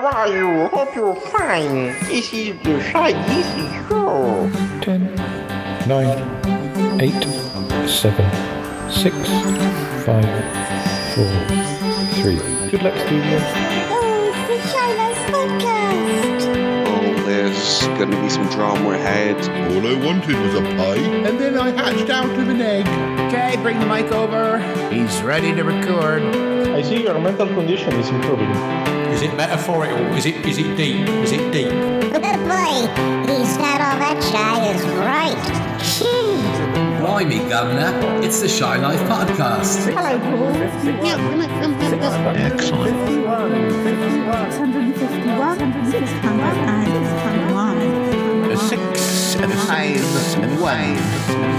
how are you? Hope you're fine. This is the Shy Geeky Show. 10, 9, 8, 7, 6, 5, 4, 3. Good luck, studio. Oh, the Shy Life Podcast. Oh, there's going to be some drama ahead. All I wanted was a pie, and then I hatched out of an egg. Okay, bring the mic over. He's ready to record. I see your mental condition is improving. Is it metaphorical? Is it is it deep? Is it deep? Good boy. He's not oh, all that shy, is right. Phew. Blimey, Governor, it's the Shy Life Podcast. Hello, Paul. Yeah, come on, come on, come on. Excellent. 651, 651, Six and five and one.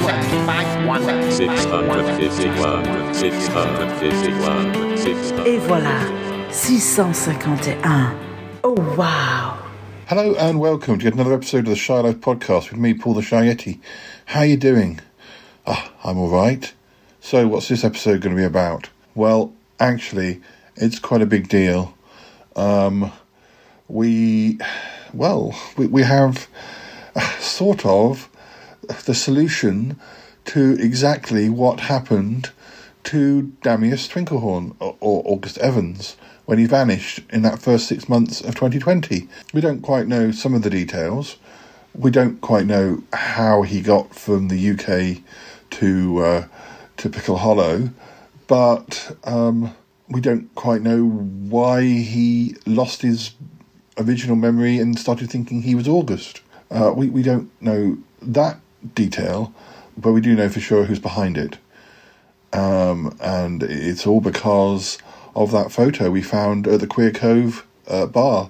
Six, five, one. 651, 651, 651. Et voilà, 651. Oh wow! Hello and welcome to yet another episode of the Life Podcast with me, Paul the Shy Yeti. How are you doing? Ah, I'm all right. So, what's this episode going to be about? Well, actually, it's quite a big deal. Um, we, well, we, we have uh, sort of the solution to exactly what happened to Dameus Twinklehorn or, or August Evans when he vanished in that first six months of 2020. We don't quite know some of the details. We don't quite know how he got from the UK to uh, to Pickle Hollow, but um, we don't quite know why he lost his original memory and started thinking he was August. Uh, we we don't know that detail, but we do know for sure who's behind it. Um, and it's all because of that photo we found at the Queer Cove uh, bar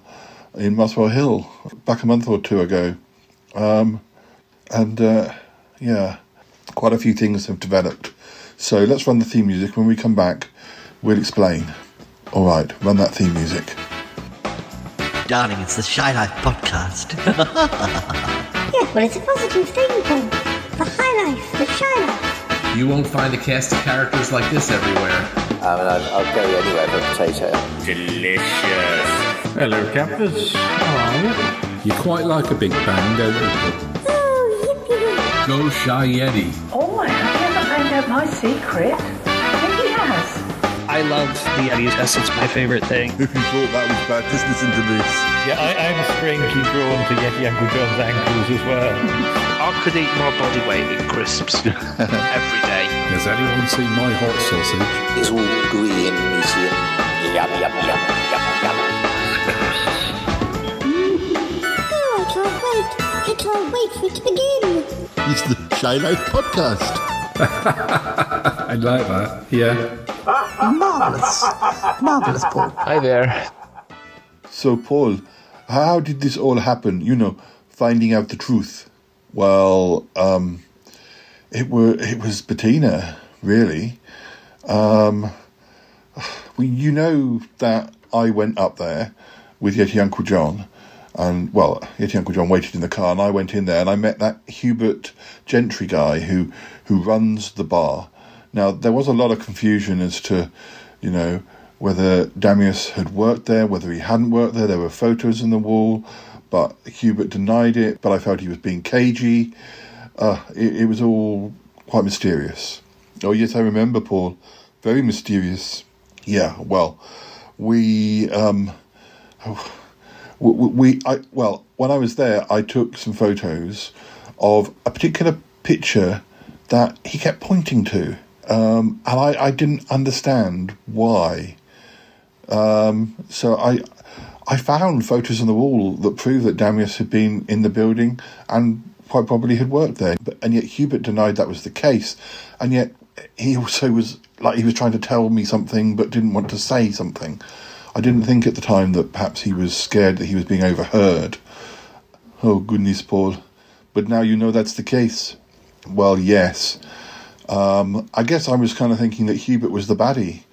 in Muswell Hill back a month or two ago. Um, and uh, yeah, quite a few things have developed. So let's run the theme music. When we come back, we'll explain. All right, run that theme music. Darling, it's the Shy Life podcast. Yeah, well, it's a positive thing, Paul. The high life, the shy life. You won't find a cast of characters like this everywhere. I mean, I'll, I'll go anywhere for a potato. Delicious. Hello, campers. How are you? You quite like a big bang, don't you? Oh, yippee. Go Shy Yeti. Oh, I have you ever found out my secret? I love the Yeti. Yes, it's my favorite thing. If you thought that was bad, just listen to this. Yeah, I, I'm strangely drawn to Yeti Uncle John's ankles as well. I could eat my body weight in crisps every day. Has anyone seen my hot sausage? It's all gooey and meaty and yum, yum, yum, yum, yum. Oh, I can't wait. I can't wait for it to begin. It's the Shy Life Podcast. I like that. Yeah. Marvelous. Marvelous, Paul. Hi there. So, Paul, how did this all happen? You know, finding out the truth. Well, um, it were it was Bettina, really. Um, well, you know that I went up there with Yeti Uncle John, and well, Yeti Uncle John waited in the car, and I went in there, and I met that Hubert Gentry guy who who runs the bar. Now there was a lot of confusion as to, you know, whether Dameus had worked there, whether he hadn't worked there. There were photos in the wall, but Hubert denied it. But I felt he was being cagey. Uh, it, it was all quite mysterious. Oh yes, I remember, Paul. Very mysterious. Yeah. Well, we um, we, we I well when I was there, I took some photos of a particular picture that he kept pointing to, um, and I, I didn't understand why. Um, so I I found photos on the wall that prove that Dameus had been in the building and quite probably had worked there. But, and yet Hubert denied that was the case, and yet he also was like he was trying to tell me something but didn't want to say something. I didn't think at the time that perhaps he was scared that he was being overheard. Oh goodness, Paul! But now you know that's the case. Well, yes. Um, I guess I was kind of thinking that Hubert was the baddie.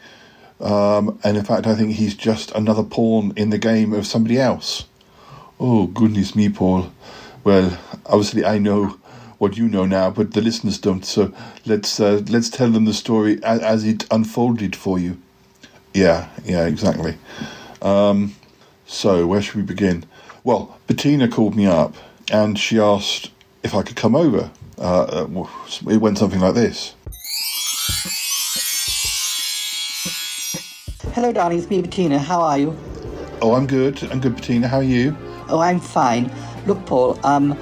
Um, and in fact, I think he's just another pawn in the game of somebody else. Oh, goodness me, Paul. Well, obviously, I know what you know now, but the listeners don't. So let's uh, let's tell them the story as, as it unfolded for you. Yeah, yeah, exactly. Um, So, where should we begin? Well, Bettina called me up and she asked if I could come over. Uh, uh, it went something like this. Hello, darling. It's me, Bettina. How are you? Oh, I'm good. I'm good, Bettina. How are you? Oh, I'm fine. Look, Paul. Um,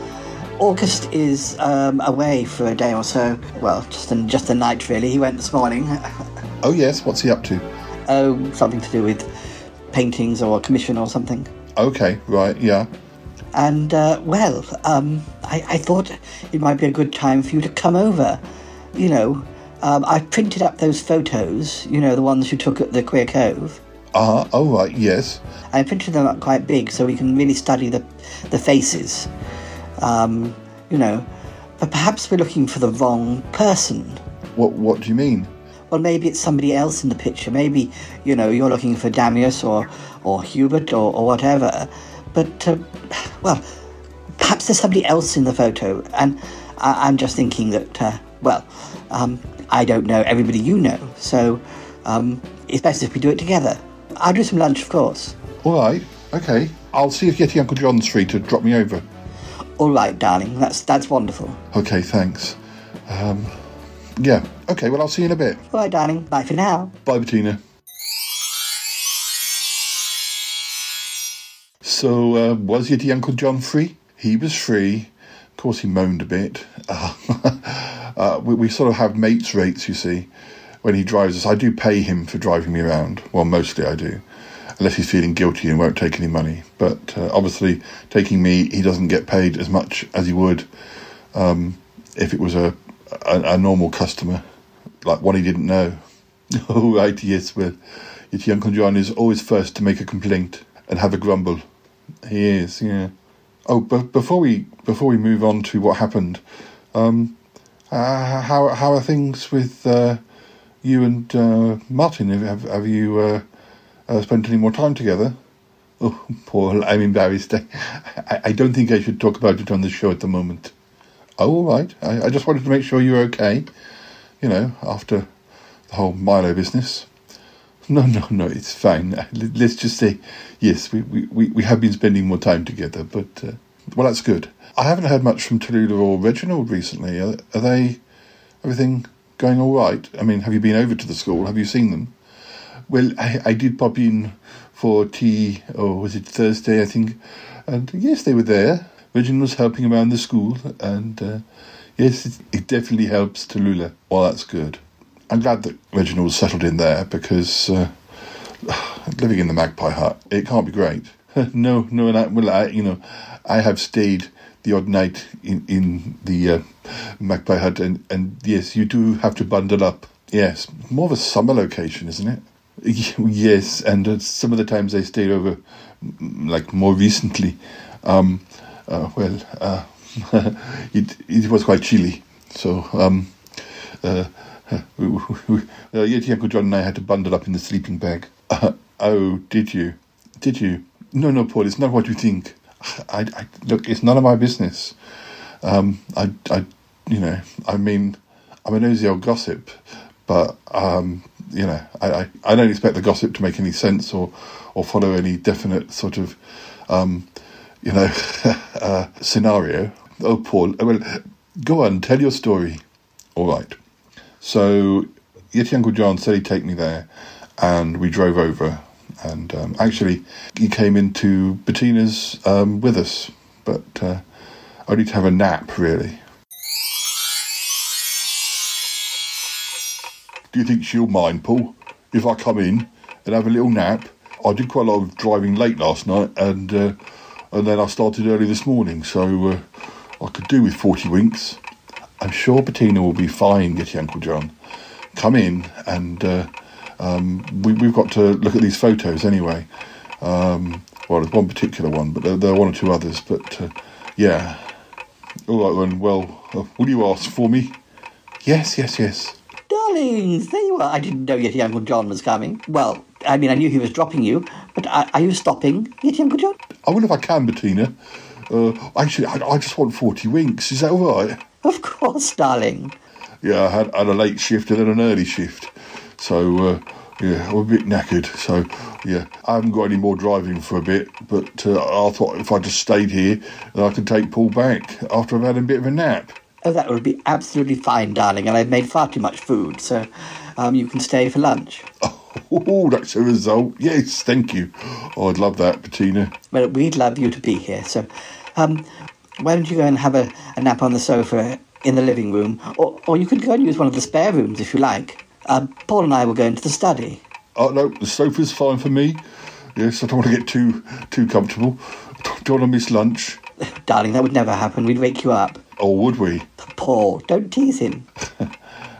August is um, away for a day or so. Well, just a, just a night, really. He went this morning. Oh, yes. What's he up to? Oh, something to do with paintings or a commission or something. Okay, right, yeah. And, uh, well, um, I, I thought it might be a good time for you to come over. You know, um, I printed up those photos, you know, the ones you took at the Queer Cove. Ah, uh, oh, right, yes. I printed them up quite big so we can really study the, the faces. Um, you know, but perhaps we're looking for the wrong person. What, what do you mean? Well, maybe it's somebody else in the picture. Maybe, you know, you're looking for Dameus or, or Hubert or, or whatever. But, uh, well, perhaps there's somebody else in the photo. And I, am just thinking that, uh, well, um, I don't know everybody you know. So um, it's best if we do it together. I'll do some lunch, of course. All right, okay. I'll see if Yeti Uncle John's free to drop me over. All right, darling. That's that's wonderful. Okay, thanks. Um, yeah. Okay. Well, I'll see you in a bit. All right, darling. Bye for now. Bye, Bettina. So, uh, was Yeti Uncle John free? He was free. Of course, he moaned a bit. Uh, we, we, sort of have mates rates, you see, when he drives us. I do pay him for driving me around. Well, mostly I do, unless he's feeling guilty and won't take any money. But uh, obviously, taking me, he doesn't get paid as much as he would um, if it was a, a, a normal customer, like one he didn't know. oh, right, yes, well, Yeti Uncle John is always first to make a complaint and have a grumble. He is, yeah. Oh, but before we before we move on to what happened, um, uh, how how are things with uh, you and uh, Martin? Have have you uh, uh, spent any more time together? Oh, Paul, I'm embarrassed. I, I don't think I should talk about it on the show at the moment. Oh, all right. I, I just wanted to make sure you're okay. You know, after the whole Milo business. No, no, no, it's fine. Let's just say, yes, we, we, we have been spending more time together, but, uh, well, that's good. I haven't heard much from Tallulah or Reginald recently. Are, are, they, everything going all right? I mean, have you been over to the school? Have you seen them? Well, I, I did pop in for tea, or was it Thursday, I think, and yes, they were there. Reginald was helping around the school, and uh, yes, it, it definitely helps Tallulah. Well, that's good. I'm glad that Reginald settled in there because uh, living in the Magpie Hut, it can't be great. no, no, and I, well, I, you know, I have stayed the odd night in in the uh, Magpie Hut, and and yes, you do have to bundle up. Yes, more of a summer location, isn't it? yes, and uh, some of the times I stayed over, like more recently, um, uh, well, uh, it it was quite chilly, so um, uh, Yeti Uncle John and I had to bundle up in the sleeping bag. Uh, oh, did you? Did you? No, no, Paul, it's not what you think. I, I look, it's none of my business. Um, I, I, you know, I mean, I'm a nosy old gossip, but um, you know, I, I, I, don't expect the gossip to make any sense or, or follow any definite sort of, um, you know, uh, scenario. Oh, Paul, well, go on, tell your story. All right. So Yeti Uncle John said he'd take me there, and we drove over. And um, actually, he came into Bettina's um, with us, but uh, only to have a nap, really. Do you think she'll mind, Paul, if I come in and have a little nap? I did quite a lot of driving late last night, and uh, and then I started early this morning, so uh, I could do with forty winks. I'm sure Bettina will be fine, Yeti Uncle John. Come in and uh, um, we, have got to look at these photos anyway. Um, well, there's one particular one, but there, there are one or two others. But uh, yeah. All right then. Well, uh, will you ask for me? Yes, yes, yes. Darlings, there you are. I didn't know Yeti Uncle John was coming. Well, I mean, I knew he was dropping you, but are, are you stopping, Yeti Uncle John? I wonder if I can, Bettina. Uh, actually, I, I just want 40 winks. Is that all right? Of course, darling. Yeah, I had, had a late shift and then an early shift. So, uh, yeah, I'm a bit knackered. So, yeah, I haven't got any more driving for a bit. But uh, I thought if I just stayed here, I could take Paul back after I've had a bit of a nap. Oh, that would be absolutely fine, darling. And I've made far too much food, so um, you can stay for lunch. Oh, that's a result. Yes, thank you. Oh, I'd love that, Bettina. Well, we'd love you to be here. So, um, why don't you go and have a, a nap on the sofa in the living room, or, or you could go and use one of the spare rooms if you like. Um, Paul and I will go into the study. Oh no, the sofa's fine for me. Yes, I don't want to get too too comfortable. Don't want to miss lunch. Darling, that would never happen. We'd wake you up. Or would we? Paul, don't tease him.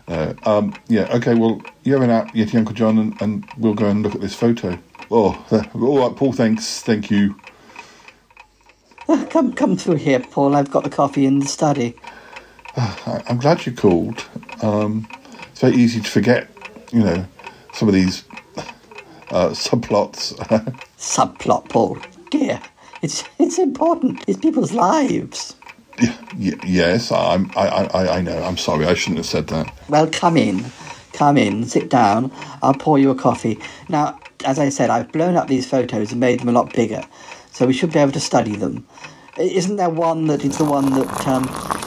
Uh, um, yeah, okay, well, you have an app, Yeti Uncle John, and, and we'll go and look at this photo. Oh, uh, all right, Paul, thanks. Thank you. Come, come through here, Paul. I've got the coffee in the study. I, I'm glad you called. Um, it's very easy to forget, you know, some of these uh, subplots. Subplot, Paul. Dear, it's it's important. It's people's lives. Y- yes, I'm, I, I, I know. I'm sorry. I shouldn't have said that. Well, come in. Come in, sit down. I'll pour you a coffee. Now, as I said, I've blown up these photos and made them a lot bigger, so we should be able to study them. Isn't there one that is the one that um,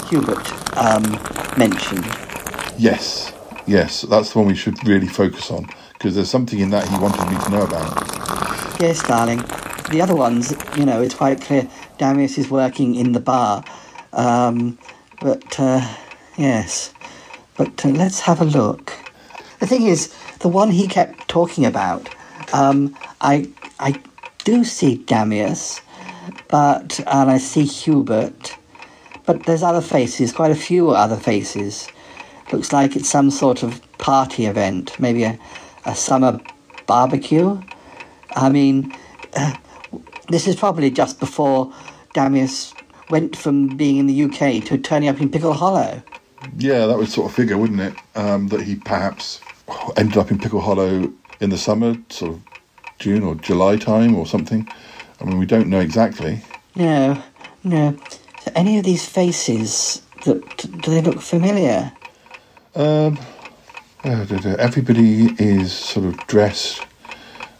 Hubert um, mentioned? Yes, yes, that's the one we should really focus on because there's something in that he wanted me to know about. Yes, darling. The other ones, you know, it's quite clear Dameus is working in the bar. Um, but, uh, yes. But uh, let's have a look. The thing is, the one he kept talking about, um, I, I do see Dameus, but, and I see Hubert, but there's other faces, quite a few other faces. Looks like it's some sort of party event, maybe a, a summer barbecue. I mean, uh, this is probably just before Dameus went from being in the UK to turning up in Pickle Hollow. Yeah, that would sort of figure, wouldn't it? Um, that he perhaps ended up in Pickle Hollow in the summer, sort of June or July time or something. I mean, we don't know exactly. No, no. So any of these faces, that do they look familiar? Um, uh, everybody is sort of dressed,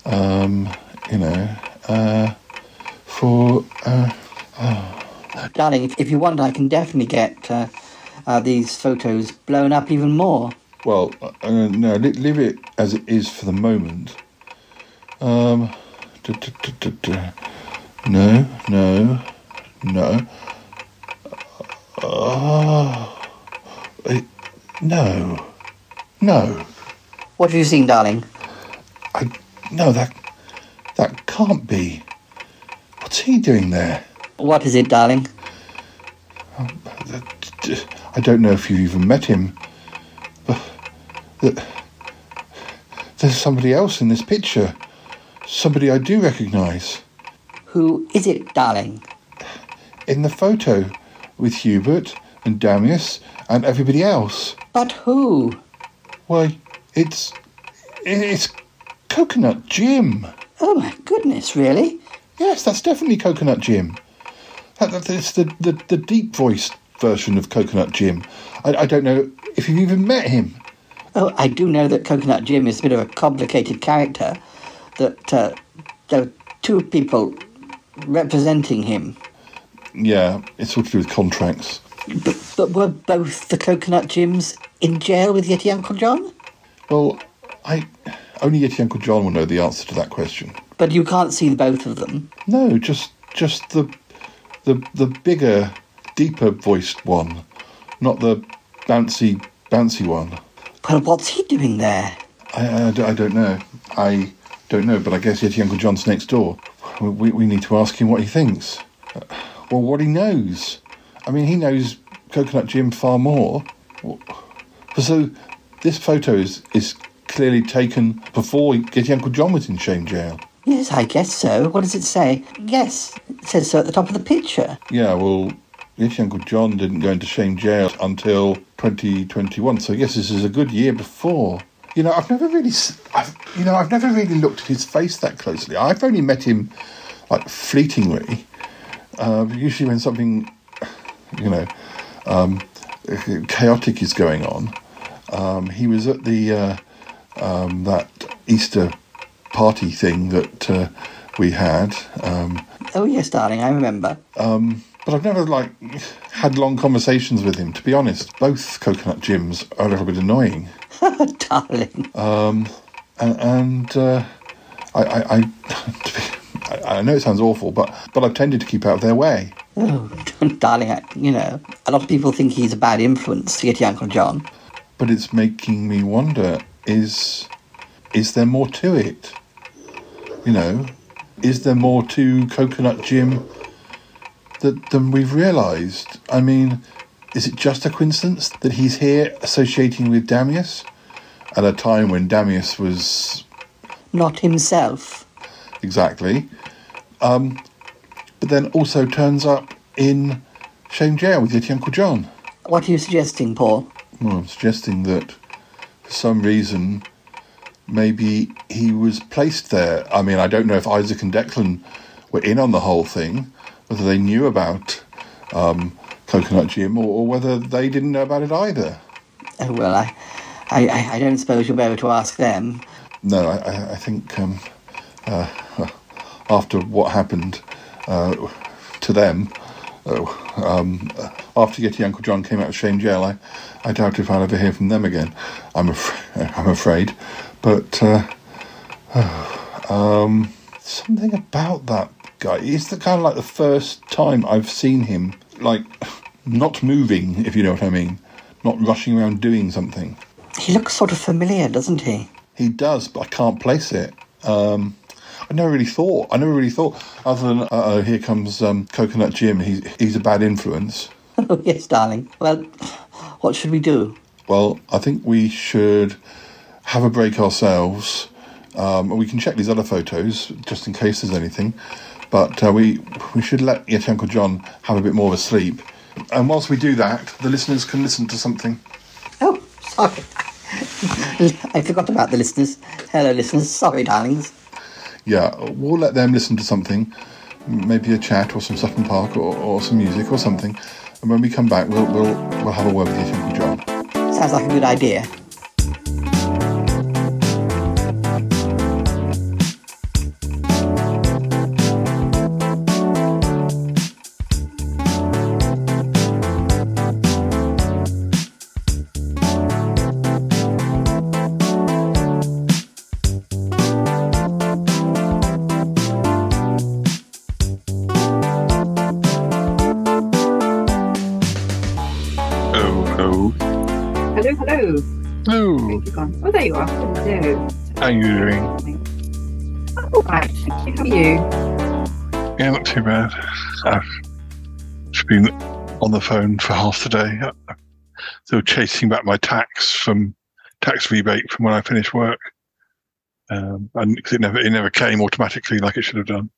um, you know, uh, for. Uh, Darling, if, if you want, I can definitely get uh, uh, these photos blown up even more. well, uh, no, leave it as it is for the moment. Um, da- da- da- no, no, no. Oh, it, no, no. What have you seen, darling? I no that that can't be. What's he doing there? What is it, darling? Um, I don't know if you've even met him, but th- there's somebody else in this picture. Somebody I do recognise. Who is it, darling? In the photo with Hubert and Dameus and everybody else. But who? Why, it's it's Coconut Jim. Oh my goodness, really? Yes, that's definitely Coconut Jim. That, that, it's the, the, the deep voiced version of Coconut Jim. I, I don't know if you've even met him. Oh, I do know that Coconut Jim is a bit of a complicated character. That uh, there were two people representing him. Yeah, it's all to do with contracts. But, but were both the Coconut Jims in jail with Yeti Uncle John? Well, I only Yeti Uncle John will know the answer to that question. But you can't see both of them. No, just just the the the bigger, deeper voiced one, not the bouncy bouncy one. Well, what's he doing there? I I don't know. I don't know, but I guess Yeti Uncle John's next door. We, we need to ask him what he thinks. Uh, Well, what he knows. I mean, he knows Coconut Jim far more. So this photo is, is clearly taken before Yeti Uncle John was in shame jail. Yes, I guess so. What does it say? Yes, it says so at the top of the picture. Yeah, well, Yeti Uncle John didn't go into shame jail until 2021, so yes, this is a good year before. You know, I've never really, I've, you know, I've never really looked at his face that closely. I've only met him like fleetingly. Uh, usually, when something, you know, um, chaotic is going on, um, he was at the uh, um, that Easter party thing that uh, we had. Um, Oh yes, darling, I remember. um, but I've never like had long conversations with him. To be honest, both Coconut Jims are a little bit annoying. darling. Um, and and uh, I, I, I, be, I, I know it sounds awful, but but I've tended to keep out of their way. Oh, darling, I, you know, a lot of people think he's a bad influence to Yeti Uncle John. But it's making me wonder: is is there more to it? You know, is there more to Coconut Jim that, than we've realised? I mean, is it just a coincidence that he's here associating with Dameus at a time when Dameus was Not himself. exactly, um, but then also turns up in Shame Jail with Yeti Uncle John? What are you suggesting, Paul? Well, I'm suggesting that for some reason, maybe he was placed there. I mean, I don't know if Isaac and Declan were in on the whole thing, whether they knew about um, Coconut Jim or, or whether they didn't know about it either. Oh, well, I, I, I- don't suppose you'll be able to ask them. No, I, I, I think um, uh, after what happened uh, to them, uh, um, after Yeti Uncle John came out of Shame Jail, I, I doubt if I'll ever hear from them again. I'm, af- I'm afraid. But uh, um, something about that guy. It's the kind of like the first time I've seen him like not moving, if you know what I mean, not rushing around doing something. He looks sort of familiar, doesn't he? He does, but I can't place it. Um, I never really thought. I never really thought. Other than, uh, oh, here comes um, Coconut Jim. He's he's a bad influence. Oh, yes, darling. Well, what should we do? Well, I think we should have a break ourselves. Um, and we can check these other photos just in case there's anything. But uh, we we should let Yeti Uncle John have a bit more of a sleep. And whilst we do that, the listeners can listen to something. Oh, sorry. I forgot about the listeners. Hello, listeners. Sorry, darlings. Yeah, we'll let them listen to something, maybe a chat or some Sutton Park or, or some music or something. And when we come back, we'll we'll we'll have a word with Yeti Uncle John. Sounds like a good idea. Oh, there you are. Hello. how you doing? All right, thank you. How are you? Yeah, not too bad. I've just been on the phone for half the day. Still chasing back my tax from tax rebate from when I finished work. Um, and 'cause it never it never came automatically like it should have done.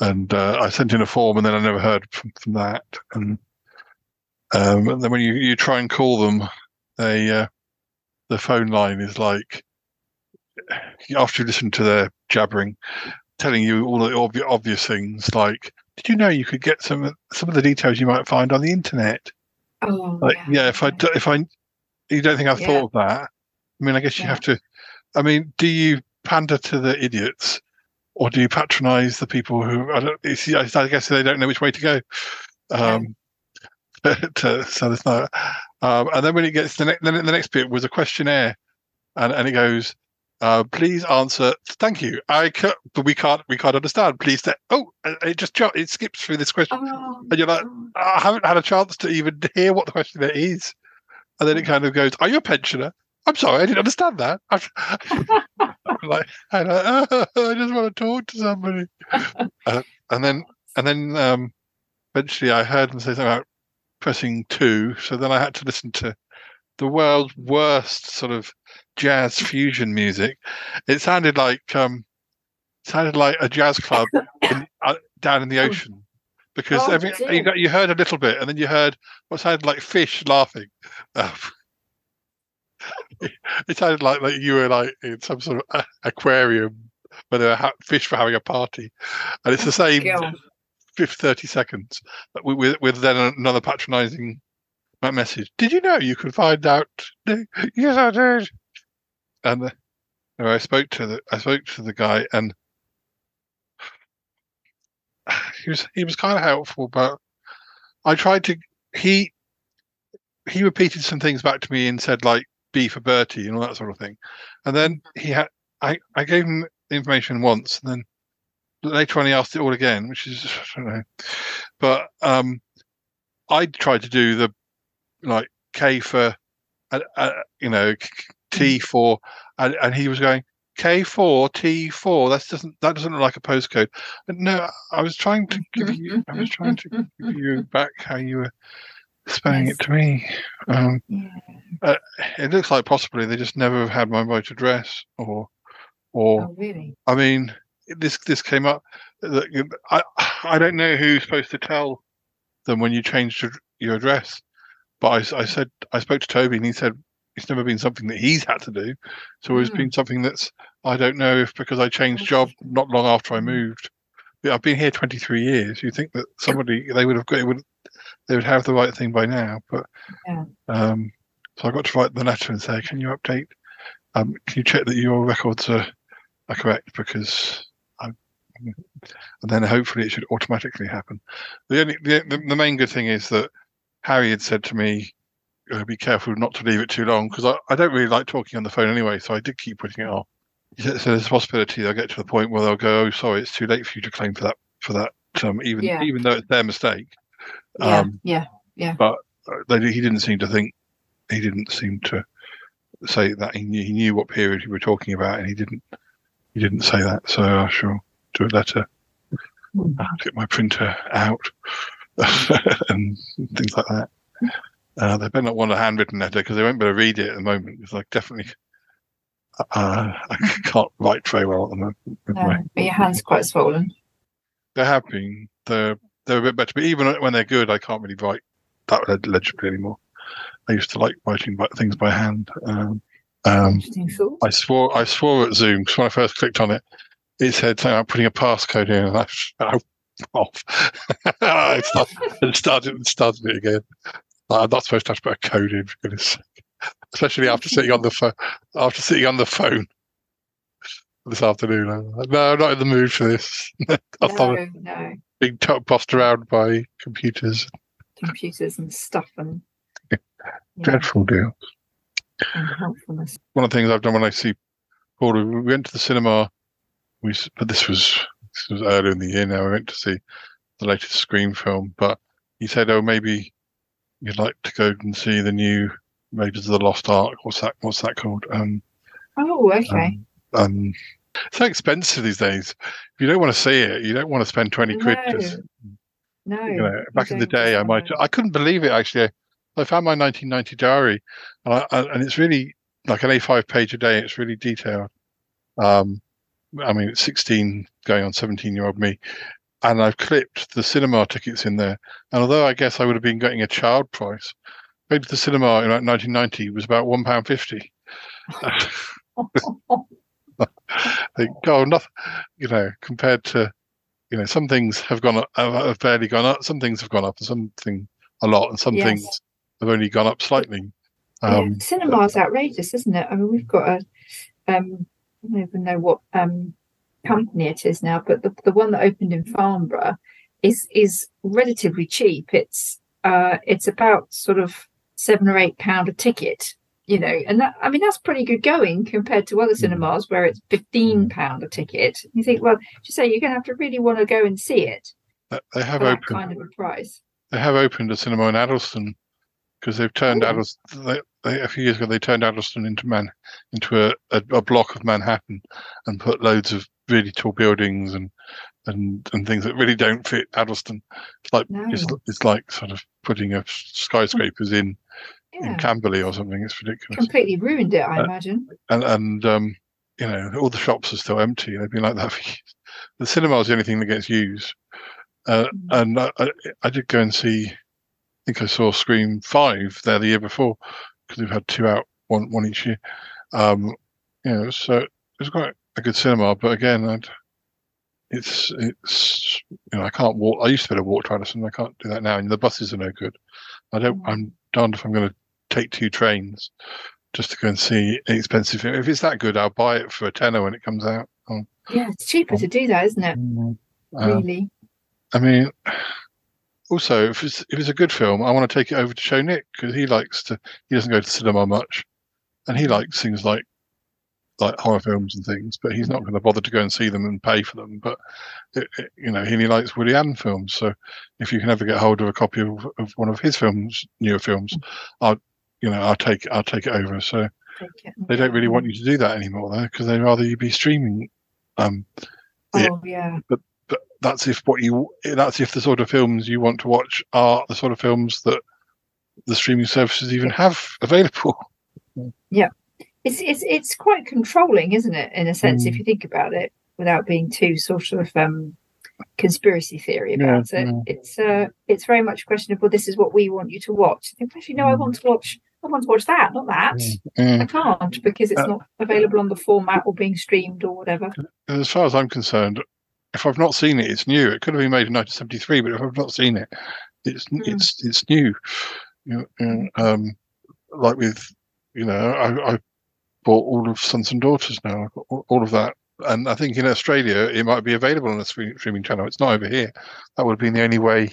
And uh, I sent in a form, and then I never heard from, from that. And, um, and then when you, you try and call them, they uh, the phone line is like after you listen to their jabbering, telling you all the obvi- obvious things like, "Did you know you could get some some of the details you might find on the internet?" Oh, Like, yeah, if I if I you don't think I've Yeah. thought of that? I mean, I guess you have to. I mean, do you pander to the idiots, or do you patronise the people who? I don't. It's, I guess they don't know which way to go. Um, uh, so there's no. Um, and then when it gets the next, then the next bit was a questionnaire, and and it goes. Uh, please answer. Thank you. I but we can't. We can't understand. Please. Say, oh, it just it skips through this question, and you're like, I haven't had a chance to even hear what the questionnaire is, and then it kind of goes, "Are you a pensioner?" I'm sorry, I didn't understand that. I'm, I'm like, I, I just want to talk to somebody. uh, and then, and then, um, eventually, I heard them say something about pressing two. So then I had to listen to the world's worst sort of jazz fusion music. It sounded like um, sounded like a jazz club in, uh, down in the ocean because Oh, every, you, got, you heard a little bit, and then you heard what sounded like fish laughing. Um, it sounded like like you were like in some sort of aquarium where there were ha- fish were having a party, and it's the same God. fifth thirty seconds but with, with then another patronising message. Did you know you could find out? Yes, I did. And I spoke to the I spoke to the guy and he was he was kind of helpful, but I tried to he he repeated some things back to me and said like B for Bertie and all that sort of thing, and then he had I I gave him the information once and then later on he asked it all again, which is I don't know, but um I tried to do the like K for uh, uh, you know T for and, and he was going K4 T4 that doesn't that doesn't look like a postcode. But no I was trying to give you I was trying to give you back how you were spelling it to me. Um, uh, it looks like possibly they just never have had my right address or or Oh, really? I mean this this came up that I I don't know who's supposed to tell them when you changed your, your address but I, I said I spoke to Toby and he said it's never been something that he's had to do. So it's Hmm. been something that's I don't know if because I changed job not long after I moved. Yeah, I've been here 23 years. You think that somebody they would have got it would they would have the right thing by now but Yeah. um so I got to write the letter and say can you update um can you check that your records are, are correct? Because and then hopefully it should automatically happen the only the, the, the main good thing is that Harry had said to me uh, be careful not to leave it too long because I, I don't really like talking on the phone anyway so I did keep putting it off so there's a possibility they'll get to the point where they'll go oh sorry it's too late for you to claim for that for that um, even Yeah. even though it's their mistake Yeah, um, yeah, yeah. but uh, they, he didn't seem to think he didn't seem to say that he knew, he knew what period we were talking about and he didn't he didn't say that so I shall do a letter I'll get my printer out and things like that uh, they better not want a handwritten letter because they won't be able to read it at the moment it's like definitely uh, I can't write very well at the moment No, but your hand's quite swollen. they have been. They're they're a bit better, but even when they're good, I can't really write that legibly anymore. I used to like writing by, things by hand. Um, um, Interesting thought. I swore I swore at Zoom because when I first clicked on it, it said something about putting a passcode in, and I I off. I started, and started started it again. I'm not supposed to have to put a code in, for goodness sake. especially after sitting on the phone. After sitting on the phone this afternoon, like, no, I'm not in the mood for this. No, no. being t- bossed around by computers. Computers and stuff and Dreadful deal. One of the things I've done when I see Paul, we went to the cinema. We, but this was this was earlier in the year. Now we went to see the latest Scream film. But he said, "Oh, maybe you'd like to go and see the new Raiders of the Lost Ark. What's that? What's that called? Um, Oh, okay. um, it's so expensive these days. If you don't want to see it, you don't want to spend twenty quid. no. Just, no. you know, back in the day, I might. I couldn't believe it actually. I found my 1990 diary, and, I, I- and it's really like an A5 page a day. It's really detailed. Um, I mean, 16 going on 17 year old me, and I've clipped the cinema tickets in there. And although I guess I would have been getting a child price, going to the cinema in like 1990 was about one pound fifty. Like, oh, nothing, you know, compared to, you know, some things have gone up, have barely gone up. Some things have gone up, and something a lot, and some Yes. things have only gone up slightly. yeah, Um, cinema's outrageous, isn't it? I mean, we've got a, um, don't even know what um company it is now, but the, the one that opened in Farnborough is is relatively cheap. It's uh, it's about sort of seven or eight pound a ticket, you know, and that I mean that's pretty good going compared to other cinemas where it's fifteen pound a ticket. You think, well, you say you're going to have to really want to go and see it they- have opened. kind of a price. They have opened a cinema in Addlestone because they've turned Oh. Addlestone. They, they, a few years ago, they turned Addlestone into man into a, a, a block of Manhattan and put loads of really tall buildings and and and things that really don't fit Addlestone. It's like it's, No. it's like sort of putting a skyscrapers in Yeah. in Camberley or something. It's ridiculous. Completely ruined it, I Uh, imagine. and and um, you know all the shops are still empty. They've been like that for years. The cinema is the only thing that gets used. Uh, and I, I, I did go and see. I think I saw Scream Five there the year before because we've had two out, one one each year. Um, you know, so it was quite a good cinema. But again, I'd, it's it's you know I can't walk. I used to be able to walk to Addlestone. I can't do that now, and the buses are no good. I don't. I'm darned if I'm going to take two trains just to go and see an expensive film. If it's that good, I'll buy it for a tenner when it comes out. Um, Yeah, it's cheaper to do that, isn't it? um, Really? I mean, also if it's if it's a good film, I want to take it over to show Nick because he likes to. He doesn't go to cinema much, and he likes things like like horror films and things, but he's not going to bother to go and see them and pay for them. But it, it- you know, he only likes Woody Allen films, so if you can ever get hold of a copy of, of one of his films, newer films, I'll you know I'll take I'll take it over. So it. they don't really want you to do that anymore though, because they'd rather you be streaming. Um. Oh yeah. But that's if what you that's if the sort of films you want to watch are the sort of films that the streaming services even have available. Yeah. It's it's it's quite controlling, isn't it? In a sense, if Mm. you think about it, without being too sort of um conspiracy theory Yeah, about it. yeah. It's uh it's very much a question of well, this is what we want you to watch. I think actually no, I want to watch I want to watch that, not that. I Mm. can't because it's Uh, not available on the format or being streamed or whatever. As far as I'm concerned, if I've not seen it, it's new. It could have been made in 1973, but if I've not seen it, it's it's it's new. You know, um, like with you know, I, I bought all of Sons and Daughters now. I've got all, all of that, and I think in Australia it might be available on a streaming channel. It's not over here. That would have been the only way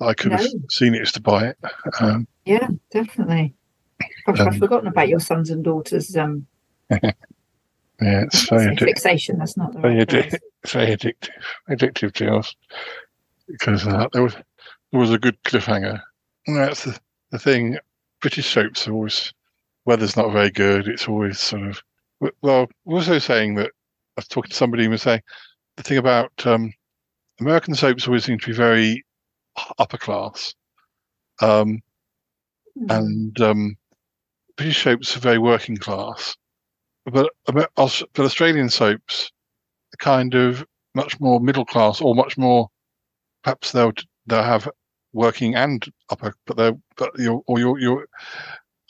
I could have seen it is to buy it. Um, Yeah, definitely. Gosh, I've Um, forgotten about your sons and daughters um yeah, it's very say addic- fixation. That's not the very, right phrase. it's very addictive, addictive to us because uh, there was there was a good cliffhanger. And that's the, the thing. British soaps are always weather's not very good. It's always sort of well. Also saying that I was talking to somebody who was saying the thing about um, American soaps always seem to be very upper class, um, and um, British soaps are very working class. But but Australian soaps are kind of much more middle class, or much more. Perhaps they'll they'll have working and upper, but they're but you're or you're you're.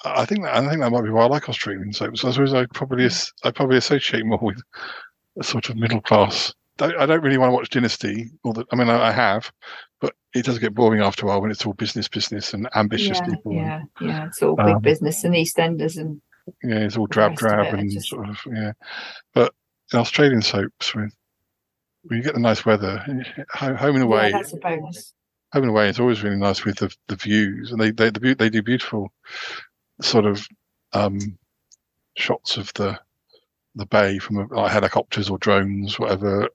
I think that I think that might be why I like Australian soaps. I suppose I probably as- I probably associate more with a sort of middle class. I don't really want to watch Dynasty. Or the, I mean, I I have, but it does get boring after a while when it's all business, business, and ambitious yeah, people. and- yeah, yeah. It's all big Um, business and EastEnders and yeah, it's all drab, drab, and just- sort of yeah. But in Australian soaps, with when you get the nice weather, Home and yeah, Away, that's a bonus. Home and Away is always really nice with the the views, and they they the they do beautiful sort of um, shots of the the bay from like helicopters or drones, whatever,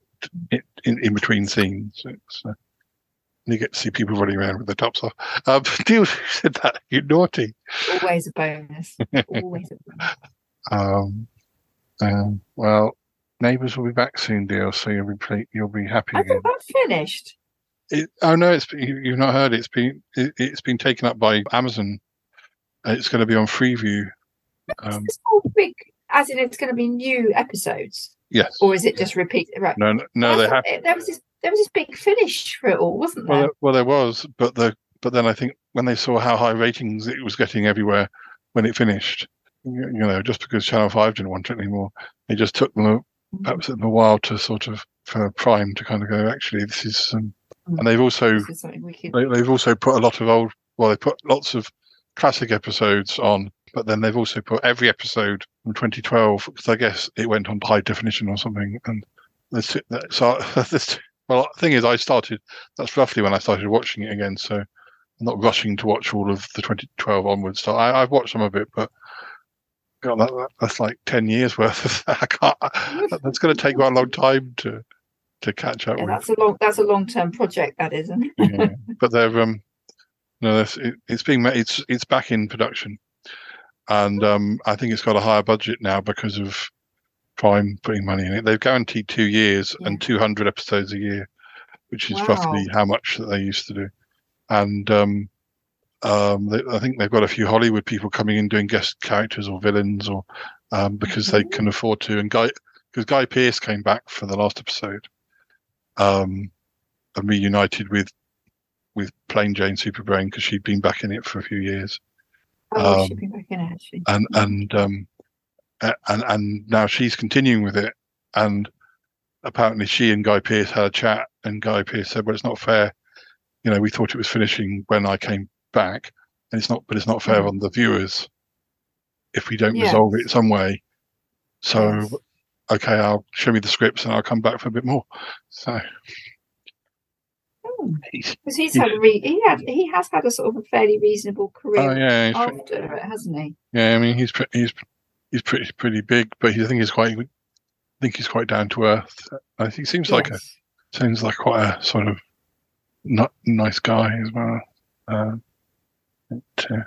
in, in, in between scenes. It's, uh, and you get to see people running around with their tops off. Um, Deal said that you're naughty. Always a bonus. Always a bonus. Um, um, well, neighbours will be back soon, dear. So you'll be you'll be happy I again. thought that finished. It, oh no, it's you, you've not heard. It's been it, it's been taken up by Amazon. It's going to be on Freevee. Um, all big, as in it's going to be new episodes, yes. or is it just repeat? Right. No, no, no they have. it- There was this. There was this big finish for it all, wasn't there? there, well, there was, but the but then I think when they saw how high ratings it was getting everywhere when it finished, you, know, just because Channel Five didn't want it anymore, it just took them a, perhaps them a while to sort of for Prime to kind of go. Actually, this is, um, and they've also This is something we could. they, they've also put a lot of old. Well, they put lots of classic episodes on, but then they've also put every episode from 2012 because I guess it went on high definition or something. And this, so this, well, the thing is, I started. That's roughly when I started watching it again. So I'm not rushing to watch all of the 2012 onwards. So I, I've watched some of it, but. God, that, that- that's like ten years worth of. I can't. That's going to take quite a long time to to catch up Yeah, with. that's a long. That's a long term project. That isn't. yeah. but they're um no it, it's being ma- it's it's back in production and um i think it's got a higher budget now because of prime putting money in it. They've guaranteed two years and 200 episodes a year which is roughly how much that they used to do. And um um they, i think they've got a few hollywood people coming in doing guest characters or villains or um because they can afford to. And guy because guy Pearce came back for the last episode um and reunited with with plain Jane Superbrain because she'd been back in it for a few years, Oh, Um, she'd be back in it actually. and and um, and and now she's continuing with it, and apparently she and Guy Pearce had a chat, and Guy Pearce said, "Well, it's not fair. You know, we thought it was finishing when I came back, and it's not, but it's not fair on the viewers if we don't Yeah. resolve it some way. So, okay, I'll show me the scripts and I'll come back for a bit more. So, Because he's had a re- he had he has had a sort of a fairly reasonable career Oh, yeah, he's after it, hasn't he? yeah, I mean, he's he's he's pretty pretty big, but he, I think he's quite I think he's quite down to earth. I think he seems like a seems like quite a sort of not nice guy as well. Um, uh,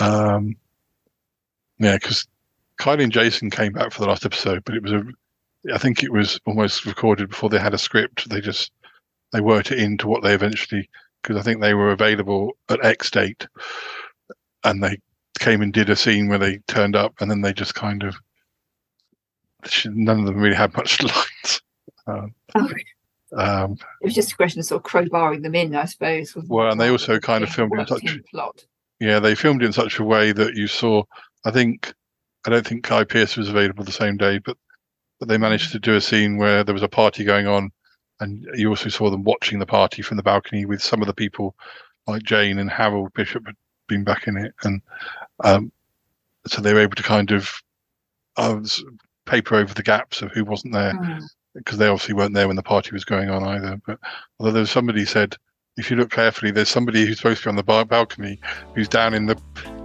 um, yeah, because Kylie and Jason came back for the last episode, but it was a, I think it was almost recorded before they had a script. They just they worked it into what they eventually, because I think they were available at X date, and they came and did a scene where they turned up, and then they just kind of, none of them really had much lines. Um, um, It was just a question of sort of crowbarring them in, I suppose. well, and they also kind of filmed in such in plot. Yeah, they filmed in such a way that you saw. I think I don't think Guy Pearce was available the same day, but but they managed to do a scene where there was a party going on, and you also saw them watching the party from the balcony with some of the people, like Jane and Harold Bishop been back in it, and um, so they were able to kind of uh, paper over the gaps of who wasn't there Mm. because they obviously weren't there when the party was going on either. But although there was somebody said, if you look carefully, there's somebody who's supposed to be on the bar- balcony who's down in the,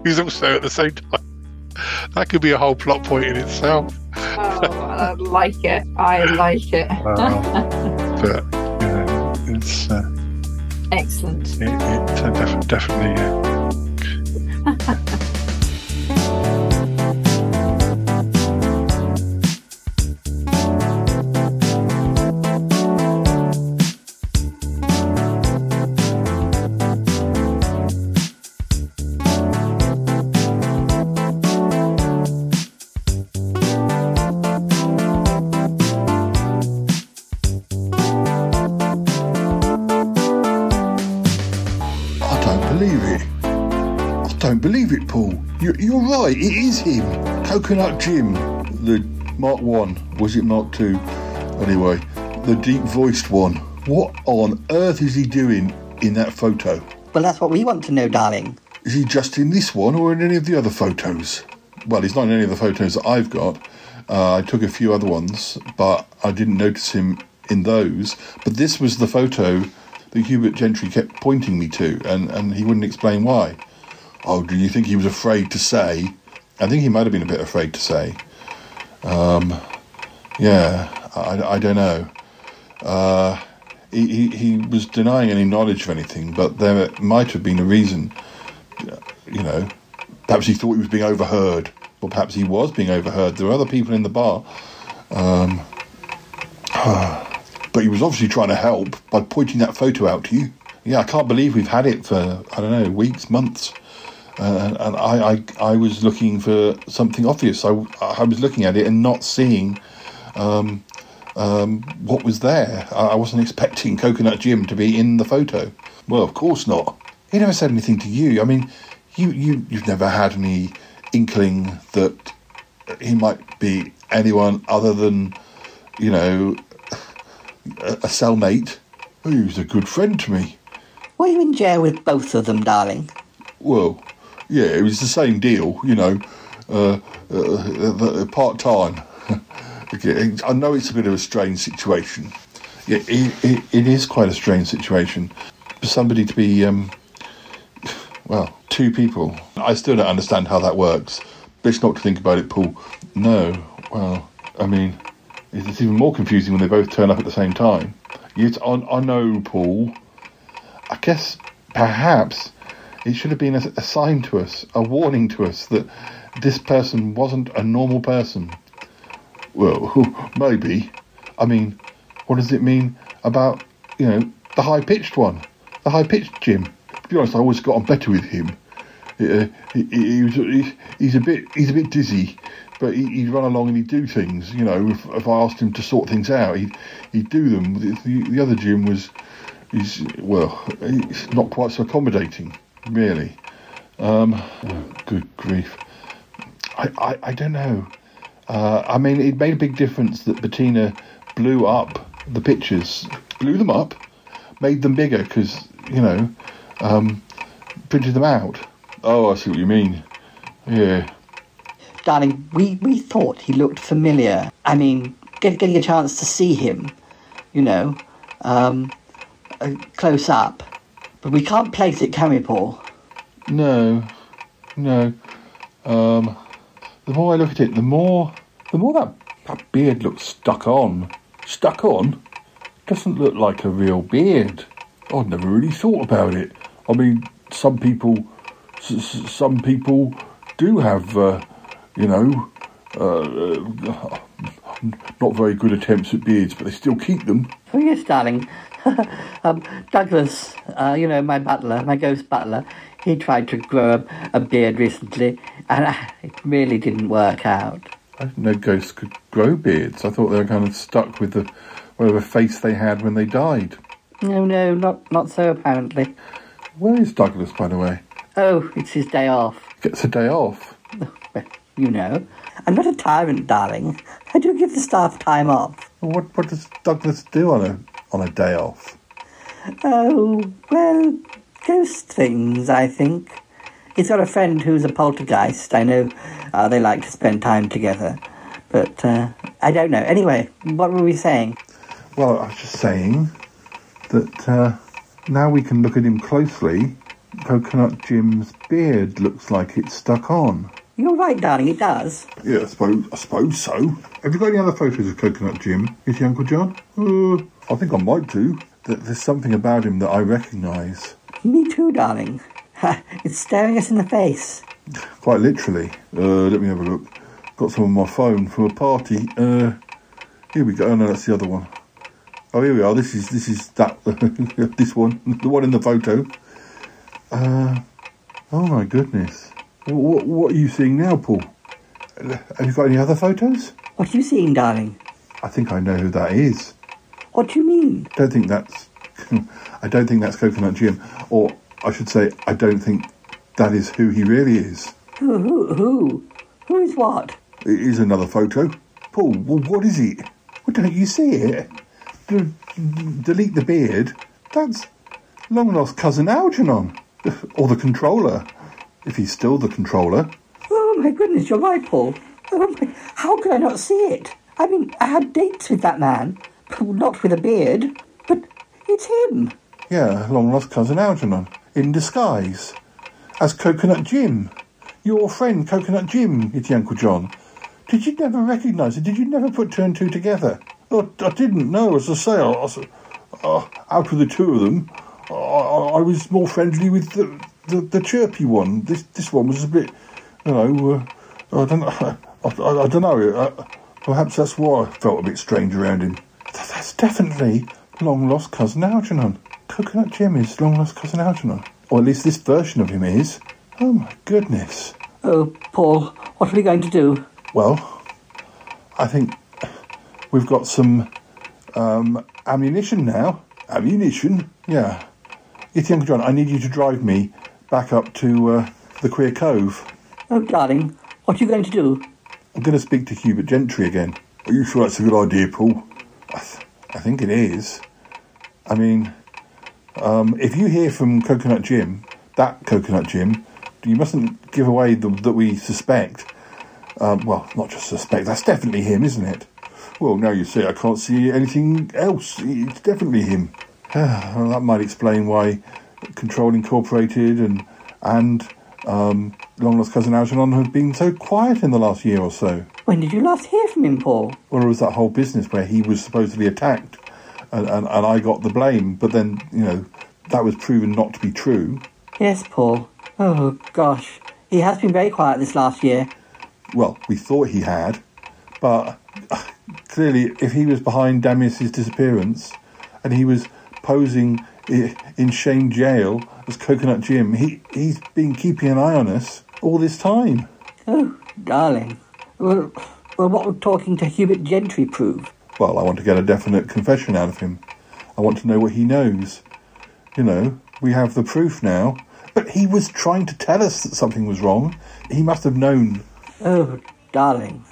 who's also at the same time. That could be a whole plot point in itself. Oh, I like it. I like it. But you know, it's uh, Excellent. it, it uh, def- definitely. Right. It is him, Coconut Jim, the Mark One. Was it Mark Two? Anyway, the deep-voiced one. What on earth is he doing in that photo? Well, that's what we want to know, darling. Is he just in this one or in any of the other photos? Well, he's not in any of the photos that I've got. Uh, I took a few other ones, but I didn't notice him in those. But this was the photo that Hubert Gentry kept pointing me to, and, and he wouldn't explain why. Oh, do you think he was afraid to say? I think he might have been a bit afraid to say. Um, yeah, I, I don't know. Uh, he, he, he was denying any knowledge of anything, but there might have been a reason you know, perhaps he thought he was being overheard, or perhaps he was being overheard. There were other people in the bar. Um, but he was obviously trying to help by pointing that photo out to you. Yeah, I can't believe we've had it for, I don't know, weeks, months. Uh, and I, I, I was looking for something obvious. I, I was looking at it and not seeing um, um, what was there. I, I wasn't expecting Coconut Jim to be in the photo. Well, of course not. He never said anything to you. I mean, you, you, you've never had any inkling that he might be anyone other than, you know, a, a cellmate. He was a good friend to me. Were you in jail with both of them, darling? Well, yeah, it was the same deal, you know, uh, uh, part time. okay, I know it's a bit of a strange situation. Yeah, it, it, it is quite a strange situation for somebody to be, um, well, two people. I still don't understand how that works. Best not to think about it, Paul. No, well, I mean, it's even more confusing when they both turn up at the same time. Yes, I, I know, Paul. I guess perhaps it should have been a, a sign to us, a warning to us that this person wasn't a normal person. Well, maybe. I mean, what does it mean about, you know, the high pitched one? The high pitched Jim? To be honest, I always got on better with him. Uh, he, he, was, he, he's a bit he's a bit dizzy, but he, he'd run along and he'd do things. You know, if, if I asked him to sort things out, he'd he'd do them. The, the, the other Jim was, he's well, he's not quite so accommodating, really. Um, oh, good grief. I, I, I don't know. Uh, I mean, it made a big difference that Bettina blew up the pictures, blew them up, made them bigger because you know, um, printed them out. Oh, I see what you mean. Yeah. darling, we, we thought he looked familiar. I mean, get, getting a chance to see him, you know, um, uh, close up. But we can't place it, can we, Paul? No, no. Um, the more I look at it, the more, the more that, that beard looks stuck on. Stuck on? Doesn't look like a real beard. I've never really thought about it. I mean, some people, s- s- some people do have, uh, you know, uh, uh, not very good attempts at beards, but they still keep them. Oh, yes, darling. um, Douglas, uh, you know, my butler, my ghost butler, he tried to grow a, a beard recently, and uh, it really didn't work out. I didn't know ghosts could grow beards. I thought they were kind of stuck with the whatever face they had when they died. No, no, not not so apparently. Where is Douglas, by the way? Oh, it's his day off. Gets a day off. Well, you know, I'm not a tyrant, darling. I do give the staff time off. What what does Douglas do on a on a day off? Oh, well, ghost things, I think. He's got a friend who's a poltergeist. I know uh, they like to spend time together. But uh, I don't know. Anyway, what were we saying? Well, I was just saying that uh, now we can look at him closely. Coconut Jim's beard looks like it's stuck on. You're right, darling, it does. Yeah, I suppose, I suppose so. Have you got any other photos of Coconut Jim? Is he Uncle John? Uh, I think I might do. Th- There's something about him that I recognise. Me too, darling. it's staring us in the face. Quite literally. Uh, let me have a look. Got some on my phone from a party. Uh, here we go. Oh no, that's the other one. Oh, here we are. This is this is that this one, the one in the photo. Uh, oh my goodness. What, what are you seeing now, Paul? Have you got any other photos? What are you seeing, darling? I think I know who that is. What do you mean? Don't think that's. I don't think that's Coconut Jim, or I should say, I don't think that is who he really is. Who, who, who? Who is what? It is another photo. Paul, well, what is it? Well, don't you see it? D- delete the beard. That's long lost cousin Algernon, or the controller, if he's still the controller. Oh my goodness, you're right, Paul. Oh my, how could I not see it? I mean, I had dates with that man, not with a beard, but it's him. Yeah, long lost cousin Algernon, in disguise, as Coconut Jim. Your friend Coconut Jim, it's Uncle John. Did you never recognise it? Did you never put two and two together? Oh, I didn't know, as I say, I, I, uh, out of the two of them, I, I, I was more friendly with the, the, the chirpy one. This this one was a bit, you know, uh, I don't know, I, I, I don't know. Uh, perhaps that's why I felt a bit strange around him. Th- That's definitely long lost cousin Algernon. Coconut Jim is long lost cousin Algernon, or at least this version of him is. Oh my goodness. Oh, Paul, what are we going to do? Well, I think we've got some um, ammunition now. Ammunition? Yeah. It's Uncle John, I need you to drive me back up to uh, the Queer Cove. Oh, darling, what are you going to do? I'm going to speak to Hubert Gentry again. Are you sure that's a good idea, Paul? I, th- I think it is. I mean, um, if you hear from Coconut Jim, that Coconut Jim, you mustn't give away the, that we suspect. Um, well, not just suspect, that's definitely him, isn't it? Well, now you see, I can't see anything else. It's definitely him. well, that might explain why Control Incorporated and and um, Long Lost Cousin Algernon have been so quiet in the last year or so. When did you last hear from him, Paul? Well, it was that whole business where he was supposedly attacked and, and, and I got the blame, but then, you know, that was proven not to be true. Yes, Paul. Oh, gosh. He has been very quiet this last year. Well, we thought he had, but uh, clearly, if he was behind Dameus's disappearance and he was posing in Shane jail as Coconut Jim, he, he's been keeping an eye on us all this time. Oh, darling. Well, well, what would talking to Hubert Gentry prove? Well, I want to get a definite confession out of him. I want to know what he knows. You know, we have the proof now. But he was trying to tell us that something was wrong. He must have known. Oh, darling.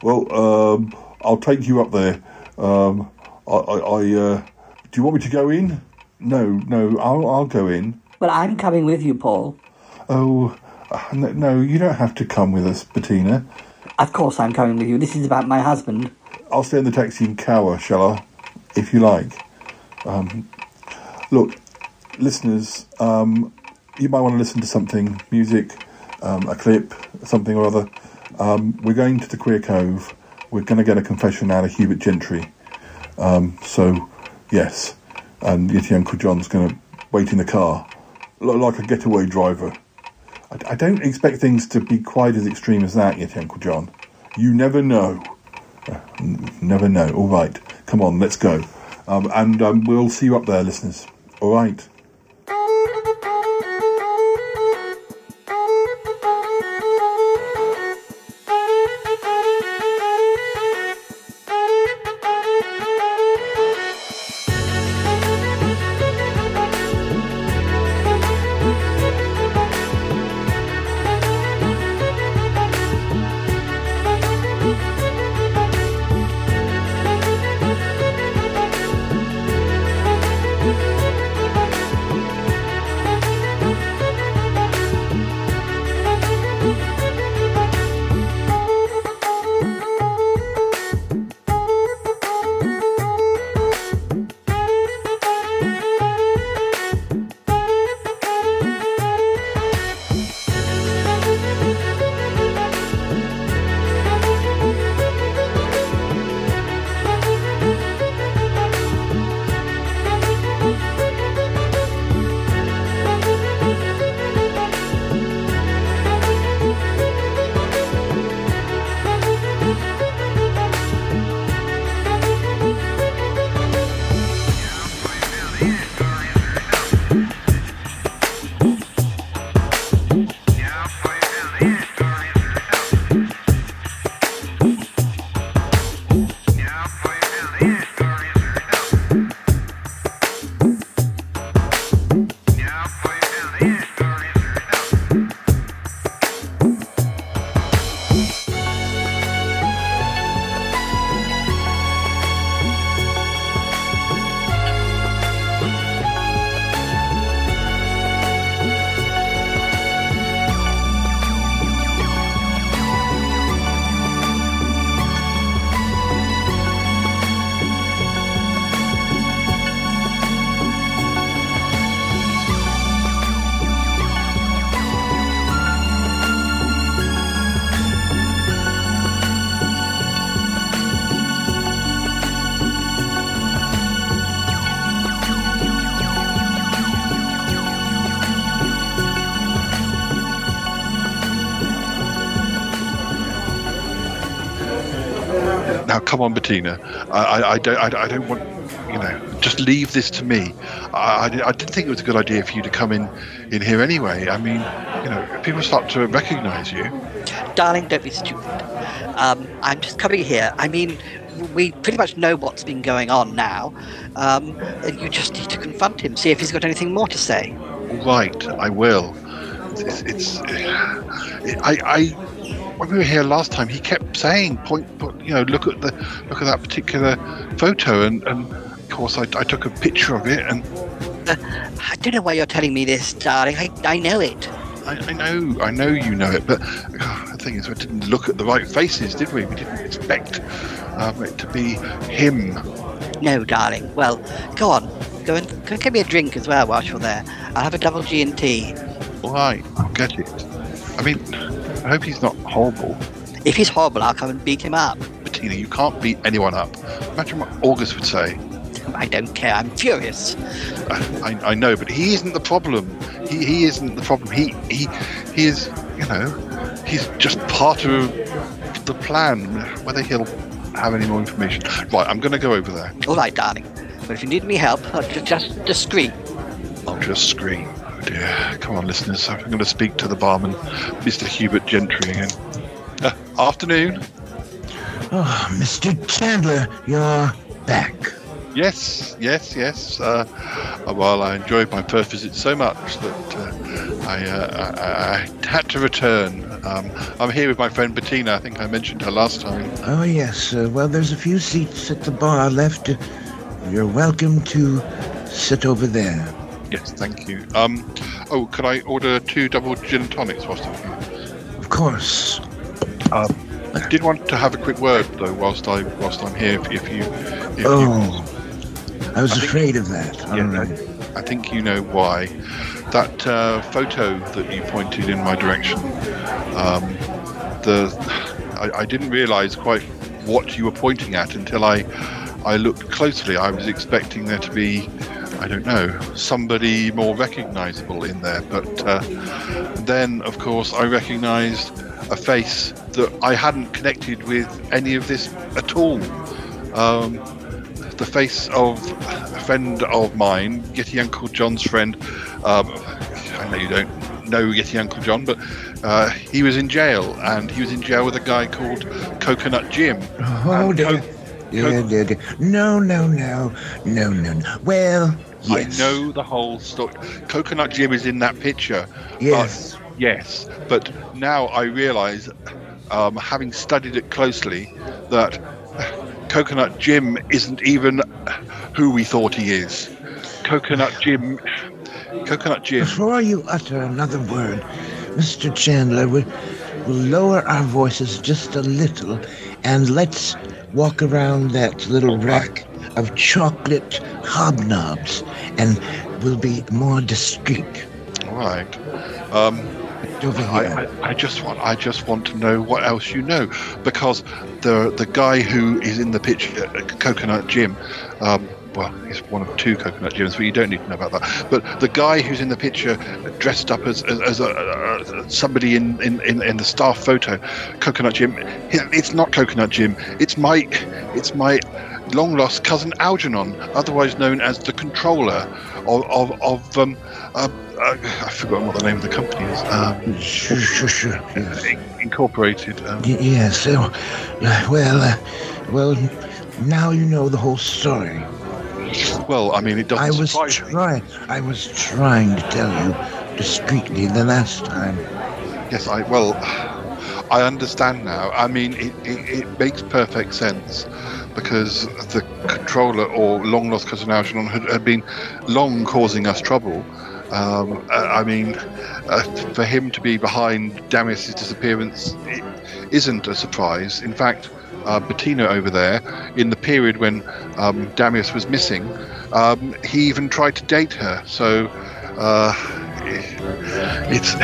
Well, um, I'll take you up there. Um, I, I, I uh, do you want me to go in? No, no, I'll, I'll go in. Well, I'm coming with you, Paul. Oh, Uh, no, no, you don't have to come with us, Bettina. Of course I'm coming with you. This is about my husband. I'll stay in the taxi and cower, shall I? If you like. Um, look, listeners, um, you might want to listen to something, music, um, a clip, something or other. Um, we're going to the Queer Cove. We're going to get a confession out of Hubert Gentry. Um, so, yes. And Yeti Uncle John's going to wait in the car, like a getaway driver. I, I don't expect things to be quite as extreme as that, Yeti Uncle John. You never know. Uh, never know. All right. Come on, let's go. Um, and um, we'll see you up there, listeners. All right. Now, come on, Bettina. I, I, I don't. I, I don't want. You know, just leave this to me. I, I, I didn't think it was a good idea for you to come in in here anyway. I mean, you know, people start to recognise you. Darling, don't be stupid. Um, I'm just coming here. I mean, we pretty much know what's been going on now. Um, and you just need to confront him, see if he's got anything more to say. Right, I will. It's. it's it, I. I when we were here last time, he kept saying, "Point, point you know, look at the, look at that particular photo," and, and of course, I, I took a picture of it, and I don't know why you're telling me this, darling. I, I know it. I, I know, I know you know it, but uh, the thing is, we didn't look at the right faces, did we? We didn't expect um, it to be him. No, darling. Well, go on. Go and, go and get me a drink as well whilst you're there. I'll have a double G and T. All right, I'll get it. I mean, I hope he's not horrible. If he's horrible, I'll come and beat him up. Bettina, you can't beat anyone up. Imagine what August would say. I don't care. I'm furious. I, I know, but he isn't the problem. He, he isn't the problem. He he he is, you know, he's just part of the plan. Whether he'll have any more information. Right, I'm going to go over there. All right, darling. But if you need any help, uh, ju- just just scream. I'll just scream. Dear. Come on, listeners. I'm going to speak to the barman, Mr. Hubert Gentry again. Uh, afternoon. Oh, Mr. Chandler, you're back. Yes, yes, yes. Uh, well, I enjoyed my first visit so much that uh, I, uh, I, I had to return. Um, I'm here with my friend Bettina. I think I mentioned her last time. Oh, yes. Uh, well, there's a few seats at the bar left. Uh, You're welcome to sit over there. Yes, thank you. Um, oh, could I order two double gin and tonics whilst I'm here? Of course. Um, I did want to have a quick word though, whilst I whilst I'm here. If, if you, if Oh, I was I think- afraid of that. yeah, right. I, I think you know why. That uh, photo that you pointed in my direction. Um, the I, I didn't realise quite what you were pointing at until I I looked closely. I was expecting there to be. I don't know, somebody more recognisable in there. But uh, then, of course, I recognised a face that I hadn't connected with any of this at all. Um, the face of a friend of mine, Yeti Uncle John's friend. Um, I know you don't know Yeti Uncle John, but uh, he was in jail, and he was in jail with a guy called Coconut Jim. Oh, dear. Co- Yeah. No, no, no, no, no, no. Well, yes. I know the whole story. Coconut Jim is in that picture. Yes. but- yes, but now I realise, um, having studied it closely, that Coconut Jim isn't even who we thought he is. Coconut Jim. Coconut Jim. Before you utter another word, Mr. Chandler, we'll, we'll lower our voices just a little and let's walk around that little rack of chocolate hobnobs and we'll be more discreet. All right. Um, Over I, here. I, I just want I just want to know what else you know because the the guy who is in the picture, uh, Coconut Jim, um, well, he's one of two Coconut Jims, but you don't need to know about that. But the guy who's in the picture, dressed up as as, as a, uh, somebody in, in, in, in the staff photo, Coconut Jim, he- it's not Coconut Jim. It's my it's my long lost cousin Algernon, otherwise known as the controller of of, of um, uh, uh, I've forgotten what the name of the company is. Um, Sure, sure, sure. Incorporated. Um, Y- yes. So, uh, well, uh, well, now you know the whole story. well, I mean, it doesn't I was trying. I was trying to tell you discreetly the last time. Yes, I well, I understand now. I mean, it, it, it makes perfect sense because the controller or long lost cousin Algernon had, had been long causing us trouble. Um, I mean, uh, for him to be behind Dameus's disappearance isn't a surprise. In fact, uh, Bettina over there, in the period when um, Damius was missing, um, he even tried to date her. So uh, it's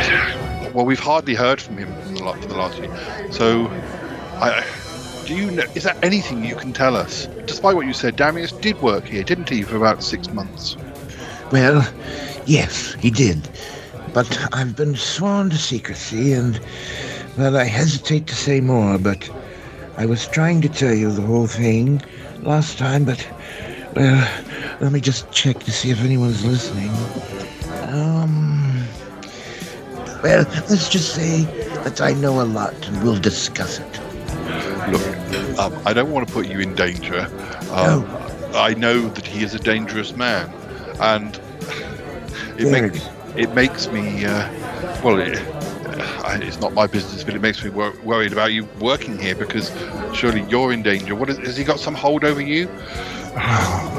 well, we've hardly heard from him for the last year. So, I, do you know? Is there anything you can tell us? Despite what you said, Dameus did work here, didn't he, for about six months? Well, yes, he did. But I've been sworn to secrecy, and, well, I hesitate to say more, but I was trying to tell you the whole thing last time, but, well, let me just check to see if anyone's listening. Um, well, let's just say that I know a lot, and we'll discuss it. Look, um, I don't want to put you in danger. Um, I know that he is a dangerous man, and it makes it makes me uh, well. It, it's not my business, but it makes me wor- worried about you working here because surely you're in danger. What is, has he got some hold over you?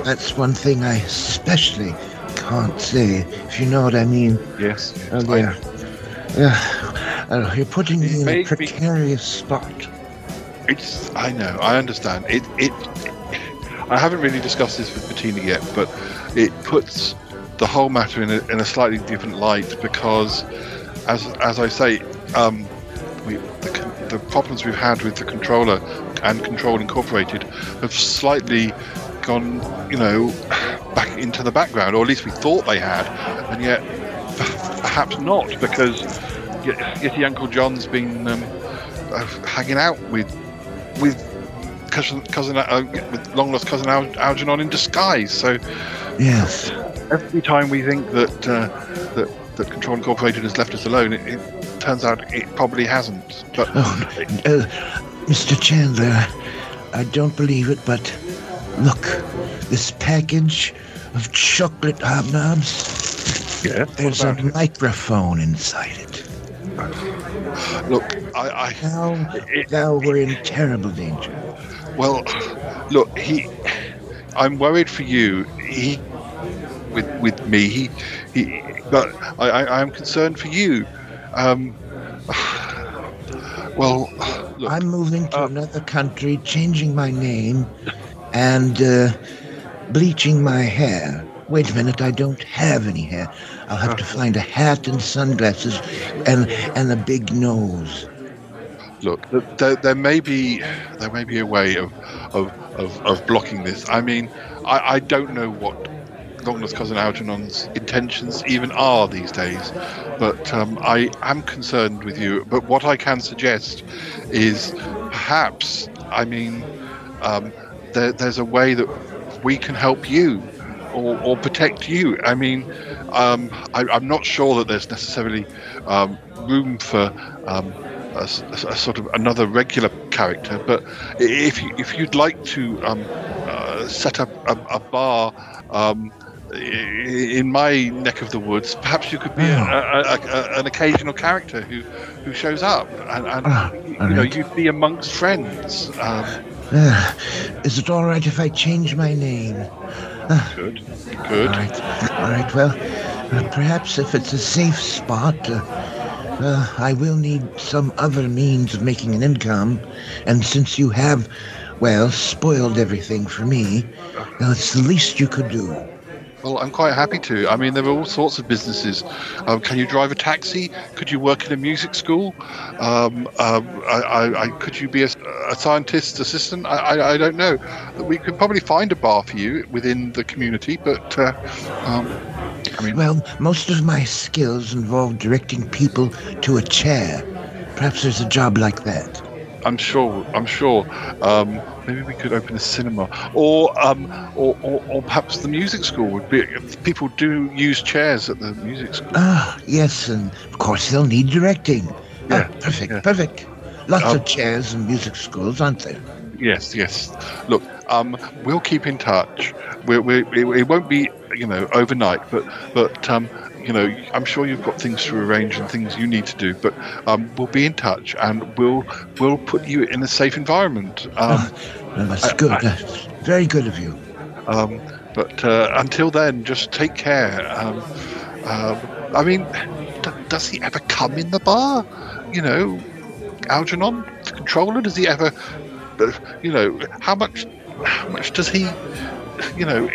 That's one thing I especially can't say, if you know what I mean. Yes. Oh, I- Yeah. Uh, you're putting me in a me- precarious spot. It's. I know. I understand. It. It. I haven't really discussed this with Bettina yet, but it puts the whole matter in a, in a slightly different light because, as as I say, um, we, the, the problems we've had with the controller and Control Incorporated have slightly gone, you know, back into the background, or at least we thought they had, and yet perhaps not because Ye- Yeti Uncle John's been um, uh, hanging out with with cousin cousin uh, with long lost cousin Al- Algernon in disguise. So Yes. every time we think that uh, that that Control Incorporated has left us alone, it, it turns out it probably hasn't. But Oh, uh, Mr. Chandler, I don't believe it, but look, this package of chocolate hobnobs. Yeah. There's a microphone inside it. Look, I, I Now, now we're in terrible danger. well, look, he. I'm worried for you. He with with me. He, he but I, I, am concerned for you. Um, well, look, I'm moving to another country, changing my name, and uh, bleaching my hair. Wait a minute, I don't have any hair. I'll have to find a hat and sunglasses and and a big nose. look, there, there may be there may be a way of of, of, of blocking this. I mean, I, I don't know what Longless cousin Algernon's intentions even are these days, but um, I am concerned with you. But what I can suggest is perhaps, I mean, um, there, there's a way that we can help you. Or, or protect you. I mean, um, I, I'm not sure that there's necessarily um, room for um, a, a sort of another regular character. But if you, if you'd like to um, uh, set up a, a bar um, in my neck of the woods, perhaps you could be a, a, a, a, an occasional character who, who shows up, and, and you know, you'd be amongst friends. Um, Uh, is it all right if I change my name? Good, good. All right, all right. Well, uh, perhaps if it's a safe spot, uh, uh, I will need some other means of making an income. And since you have, well, spoiled everything for me, well, it's the least you could do. Well, I'm quite happy to. I mean, there are all sorts of businesses. Um, can you drive a taxi? Could you work in a music school? Um, um, I, I, I, could you be a, a scientist assistant? I, I, I don't know. We could probably find a bar for you within the community, but uh, um, I mean, Well, most of my skills involve directing people to a chair. Perhaps there's a job like that. I'm sure. I'm sure. Um, maybe we could open a cinema, or, um, or, or, or perhaps the music school would be. People do use chairs at the music school. Ah, yes, and of course they'll need directing. Yeah, Ah, perfect, perfect. Lots Um, of chairs in music schools, aren't there? Yes, yes. Look, um, we'll keep in touch. We're, we, it, it won't be, you know, overnight, but, but, um, you know, I'm sure you've got things to arrange and things you need to do. But um, we'll be in touch, and we'll, we'll put you in a safe environment. Um, Well, that's I- good. I- That's very good of you. um, but uh, until then, just take care. Um, um, I mean, d- does he ever come in the bar? You know, Algernon, the controller. Does he ever? You know, how much? How much does he? You know,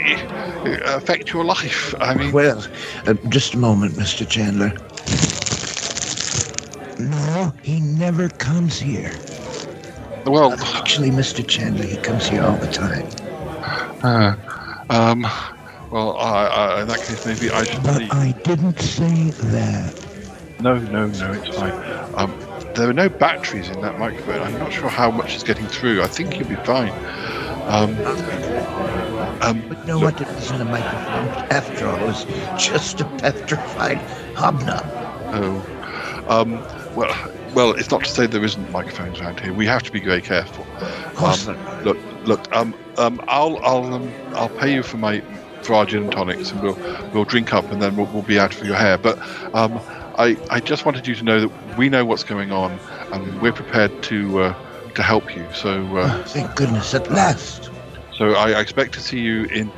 affect your life? I mean, Well, uh, just a moment, Mr. Chandler. No, he never comes here. Well, Actually, Mr. Chandler, he comes here all the time. uh, um, well, I, I, in that case, maybe I should But leave. I didn't say that. No, no, no, it's fine. Um, there are no batteries in that microphone. I'm not sure how much is getting through. I think you'll be fine. Um, um, But know what? It wasn't a microphone. After all, it was just a petrified hobnob. oh, um, well, well, it's not to say there isn't microphones around here. We have to be very careful. Of course Um, look, look. Um, um, I'll, I'll, um, I'll pay you for my for our gin and tonics, and we'll, we'll drink up, and then we'll, we'll be out for your hair. But, um, I, I just wanted you to know that we know what's going on, and we're prepared to, uh, to help you. So, uh, Thank goodness, at last. So I, I expect to see you in,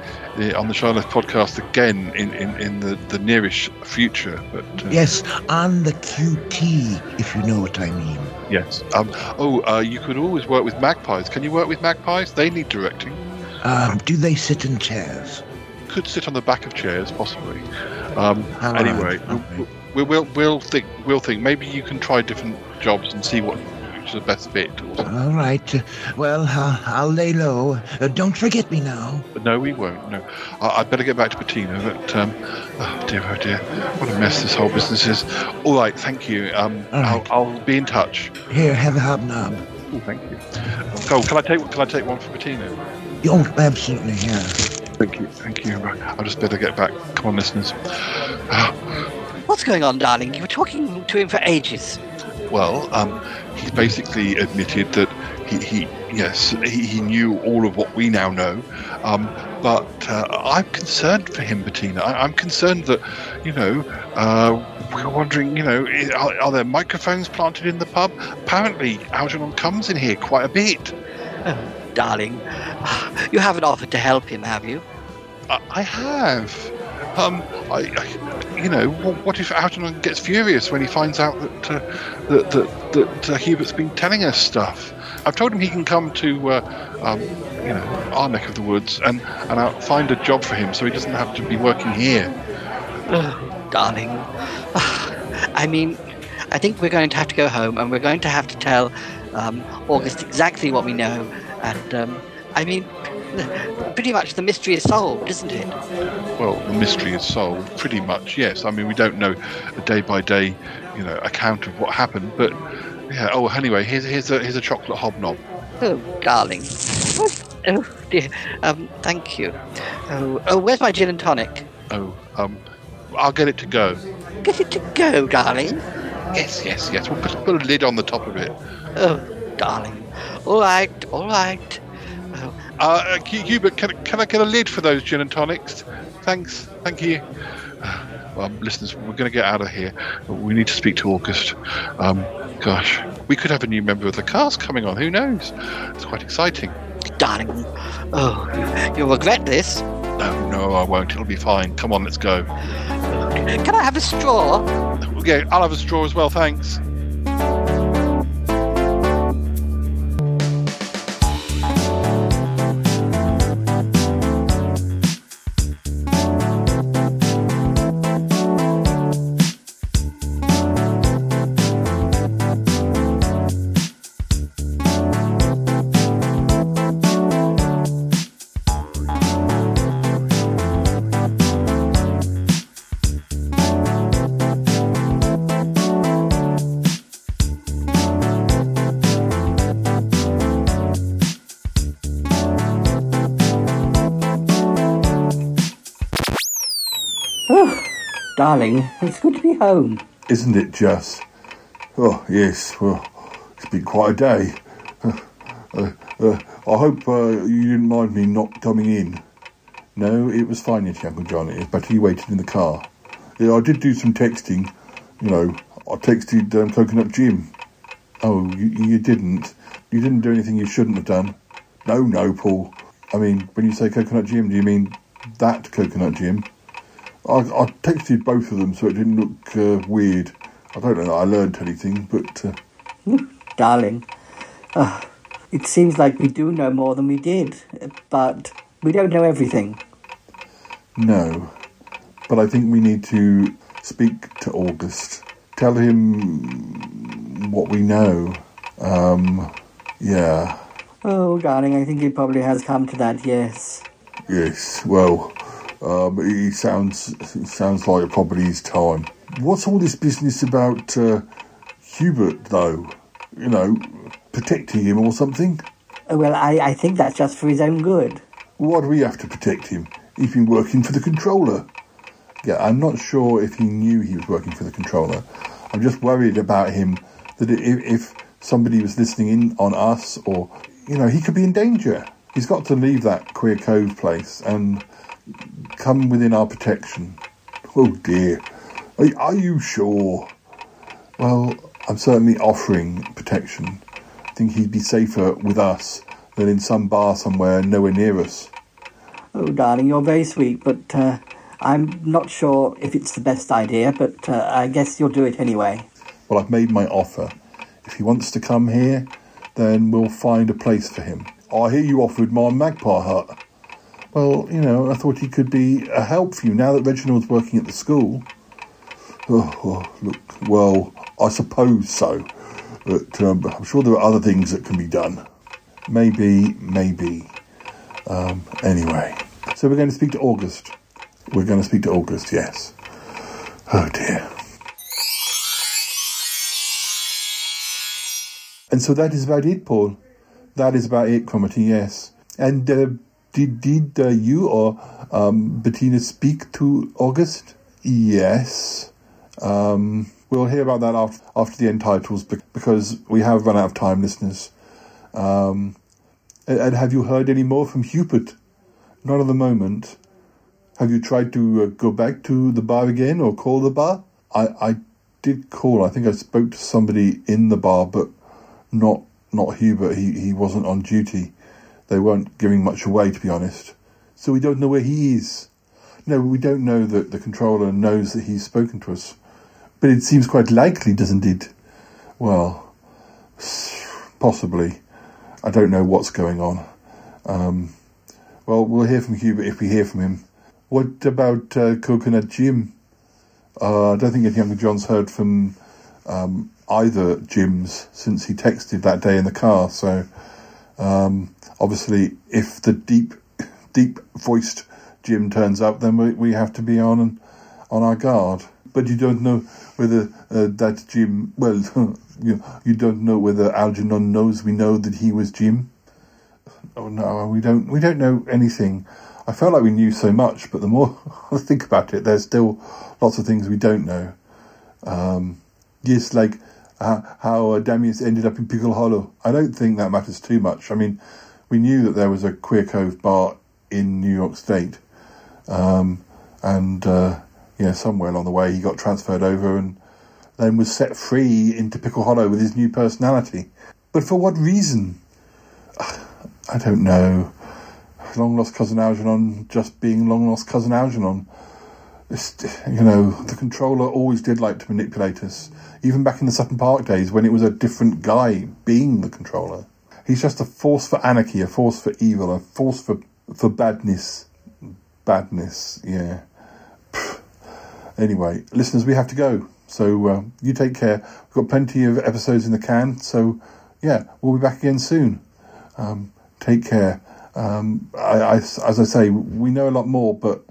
on the Shy Life podcast again in, in, in the, the nearish future. But uh, Yes, on the QT, if you know what I mean. yes. Um, oh, uh, you could always work with magpies. Can you work with magpies? They need directing. Um, do they sit in chairs? Could sit on the back of chairs, possibly. Um, right, anyway, we'll, we'll, we'll we'll think we'll think maybe you can try different jobs and see what which is the best fit. All right. Well, uh, I'll lay low. Uh, don't forget me now. No, we won't. No, I, I'd better get back to Bettina. But um, oh dear, oh dear, what a mess this whole business is. All right, thank you. Um, All right. I'll, I'll be in touch. Here, have a hobnob. Oh, thank you. Oh, can I take can I take one for Bettina? Oh, absolutely, yeah. Thank you, thank you. I'll just better get back. Come on, listeners. What's going on, darling? You were talking to him for ages. Well, um, he basically admitted that he, he yes, he, he knew all of what we now know. Um, but uh, I'm concerned for him, Bettina. I, I'm concerned that, you know, uh, we're wondering, you know, are, are there microphones planted in the pub? Apparently, Algernon comes in here quite a bit. Darling, you haven't offered to help him, have you? I, I have. Um, I, I, you know, what, if Algernon gets furious when he finds out that uh, that that, that uh, Hubert's been telling us stuff? I've told him he can come to, uh, um, you know, our neck of the woods and and I'll find a job for him so he doesn't have to be working here. Oh, darling. I mean, I think we're going to have to go home and we're going to have to tell um, August exactly what we know. And um, I mean, pretty much the mystery is solved, isn't it? Well, the mystery is solved, pretty much. Yes, I mean we don't know a day by day, you know, account of what happened, but yeah. Oh, anyway, here's here's a here's a chocolate hobnob. Oh, darling. Oh dear. Um, thank you. Oh, oh, where's my gin and tonic? Oh, um, I'll get it to go. Get it to go, darling. Yes, yes, yes. We'll put, put a lid on the top of it. Oh, darling. All right, all right. Uh, Hubert, can, can I get a lid for those gin and tonics? Thanks, thank you. Well, listeners, we're going to get out of here. We need to speak to August. Um, gosh, we could have a new member of the cast coming on. Who knows? It's quite exciting. Darling, oh, you'll regret this. No, no, I won't. It'll be fine. Come on, let's go. Can I have a straw? Yeah, I'll have a straw as well, thanks. Darling, it's good to be home. Isn't it just? Oh, yes, well, it's been quite a day. Uh, uh, I hope uh, you didn't mind me not coming in. No, it was fine, yes, Uncle John. It was better you waited in the car. Yeah, I did do some texting. You know, I texted um, Coconut Jim. Oh, you, you didn't? You didn't do anything you shouldn't have done? No, no, Paul. I mean, when you say Coconut Jim, do you mean that Coconut Jim? I, I texted both of them so it didn't look uh, weird. I don't know that I learned anything, but. Uh... Darling, uh, it seems like we do know more than we did, but we don't know everything. No, but I think we need to speak to August. Tell him what we know. Um, yeah. Oh, darling, I think it probably has come to that, yes. Yes, well, um, he sounds he sounds like probably his time. What's all this business about uh, Hubert, though? You know, protecting him or something? Well, I, I think that's just for his own good. Why do we have to protect him? He's been working for the controller. Yeah, I'm not sure if he knew he was working for the controller. I'm just worried about him that if, if somebody was listening in on us or, you know, he could be in danger. He's got to leave that Queer Cove place and come within our protection. Oh dear. Are, are you sure? Well, I'm certainly offering protection. I think he'd be safer with us than in some bar somewhere nowhere near us. Oh, darling, you're very sweet, but uh, I'm not sure if it's the best idea, but uh, I guess you'll do it anyway. Well, I've made my offer. If he wants to come here, then we'll find a place for him. I hear you offered my magpie hut. Well, you know, I thought he could be a help for you now that Reginald's working at the school. Oh, oh look, well, I suppose so. But um, I'm sure there are other things that can be done. Maybe, maybe. Um, anyway, so we're going to speak to August. We're going to speak to August, yes. Oh dear. And so that is about it, Paul. That is about it, Cromarty, yes. And uh, did did uh, you or um, Bettina speak to August? Yes. Um, we'll hear about that after, after the end titles because we have run out of time, listeners. Um, and have you heard any more from Hubert? Not at the moment. Have you tried to uh, go back to the bar again or call the bar? I, I did call. I think I spoke to somebody in the bar, but not not Hubert. He he wasn't on duty. They weren't giving much away, to be honest. So we don't know where he is. No, we don't know that the controller knows that he's spoken to us. But it seems quite likely, doesn't it? Well, possibly. I don't know what's going on. Um, well, we'll hear from Hubert if we hear from him. What about uh, Coconut Jim? Uh, I don't think any Younger John's heard from um, either Jims since he texted that day in the car. So, um, obviously, if the deep, deep voiced Jim turns up, then we, we have to be on on our guard. But you don't know whether uh, that Jim. Well, you you don't know whether Algernon knows we know that he was Jim. Oh no, we don't. We don't know anything. I felt like we knew so much, but the more I think about it, there's still lots of things we don't know. Um, yes, like uh, how uh, ended up in Pickle Hollow. I don't think that matters too much. I mean, we knew that there was a Queer Cove bar in New York State, um, and uh, yeah, somewhere along the way he got transferred over and then was set free into Pickle Hollow with his new personality. But for what reason? I don't know long lost cousin Algernon just being long lost cousin Algernon. It's, you know, the controller always did like to manipulate us, even back in the Sutton Park days when it was a different guy being the controller. He's just a force for anarchy, a force for evil, a force for for badness. Badness, yeah. Anyway, listeners, we have to go. So uh, you take care. We've got plenty of episodes in the can. So yeah, we'll be back again soon. Um, take care. Um, I, I, as I say, we know a lot more, but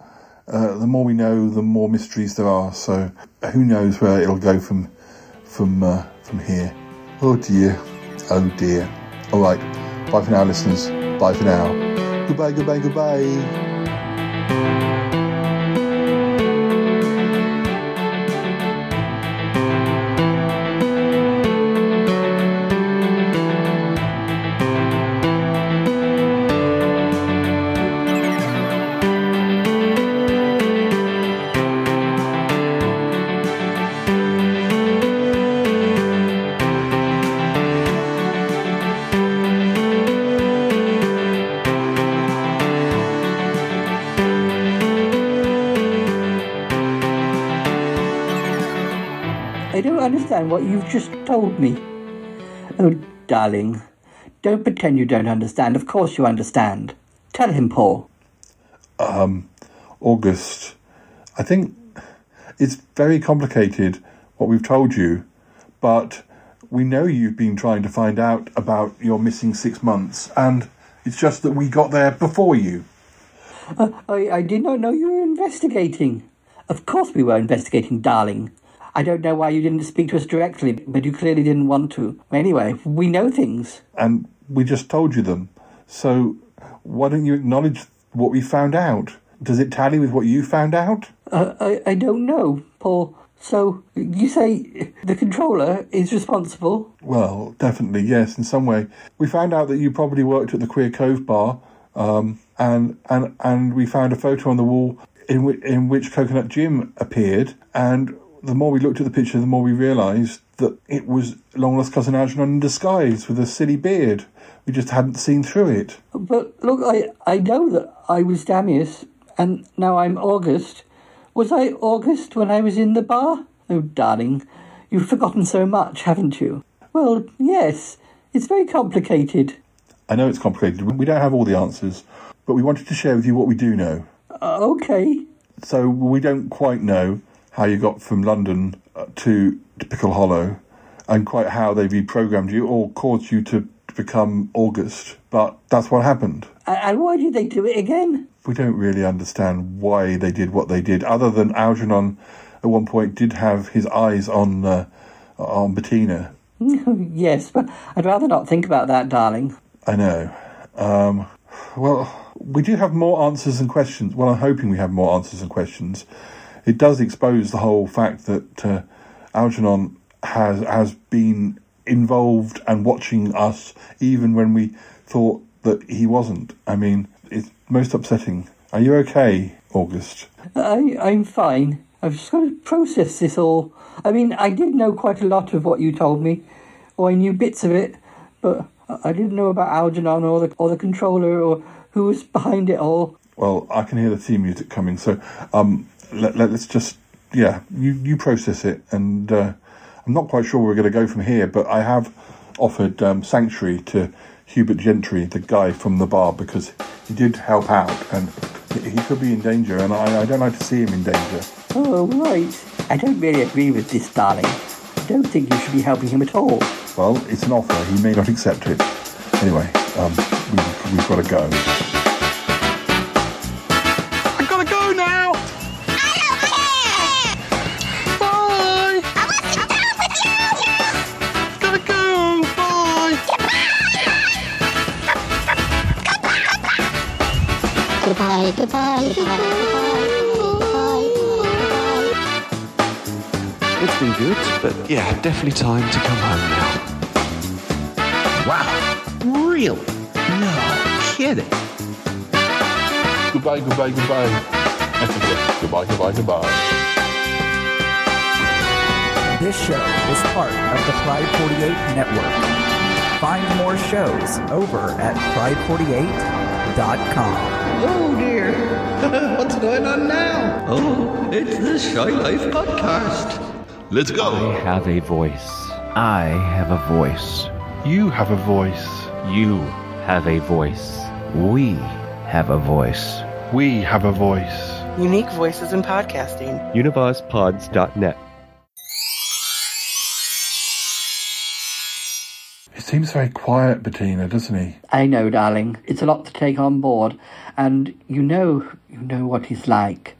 uh, the more we know, the more mysteries there are. So who knows where it'll go from from uh, from here? Oh dear, oh dear. All right, bye for now, listeners. Bye for now. Goodbye, goodbye, goodbye. Understand what you've just told me. Oh, darling, don't pretend you don't understand. Of course you understand. Tell him, Paul. Um, August, I think it's very complicated what we've told you, but we know you've been trying to find out about your missing six months, and it's just that we got there before you. Uh, I, I did not know you were investigating. Of course we were investigating, darling. I don't know why you didn't speak to us directly, but you clearly didn't want to. Anyway, we know things. And we just told you them. So why don't you acknowledge what we found out? Does it tally with what you found out? Uh, I, I don't know, Paul. So you say the controller is responsible? Well, definitely, yes, in some way. We found out that you probably worked at the Queer Cove bar, um, and and and we found a photo on the wall in, w- in which Coconut Jim appeared, and the more we looked at the picture, the more we realised that it was long lost cousin Algernon in disguise with a silly beard. We just hadn't seen through it. But look, I, I know that I was Dameus, and now I'm August. Was I August when I was in the bar? Oh, darling, you've forgotten so much, haven't you? Well, yes, it's very complicated. I know it's complicated. We don't have all the answers, but we wanted to share with you what we do know. Uh, okay. So we don't quite know how you got from London uh, to, to Pickle Hollow and quite how they reprogrammed you or caused you to become August, but that's what happened. And why did they do it again? We don't really understand why they did what they did, other than Algernon at one point did have his eyes on uh, on Bettina. yes, but I'd rather not think about that, darling. I know. Um, well, we do have more answers and questions. Well, I'm hoping we have more answers and questions it does expose the whole fact that uh, Algernon has has been involved and watching us even when we thought that he wasn't. I mean, it's most upsetting. Are you okay, August? I, I'm fine. I've just got to process this all. I mean, I did know quite a lot of what you told me, or I knew bits of it, but I didn't know about Algernon or the or the controller or who was behind it all. Well, I can hear the theme music coming, so um, let, let, us just, yeah, you, you process it. And uh, I'm not quite sure where we're going to go from here, but I have offered um, sanctuary to Hubert Gentry, the guy from the bar, because he did help out and he could be in danger, and I, I don't like to see him in danger. Oh, right. I don't really agree with this, darling. I don't think you should be helping him at all. Well, it's an offer. He may not accept it. Anyway, um, we, we've got to go. Goodbye, goodbye, goodbye, goodbye, It's been good, but yeah, definitely time to come home now. Wow. Really? No kidding. Goodbye, goodbye, goodbye. goodbye, goodbye, goodbye. This show is part of the Pride 48 network. Find more shows over at pride48.com. Oh dear. What's going on now? Oh, it's the Shy Life podcast. Let's go. I have a voice. I have a voice. You have a voice. You have a voice. We have a voice. We have a voice. Unique voices in podcasting. UnivazPods.net. seems very quiet, Bettina, doesn't he? I know, darling. It's a lot to take on board, and you know, you know what he's like.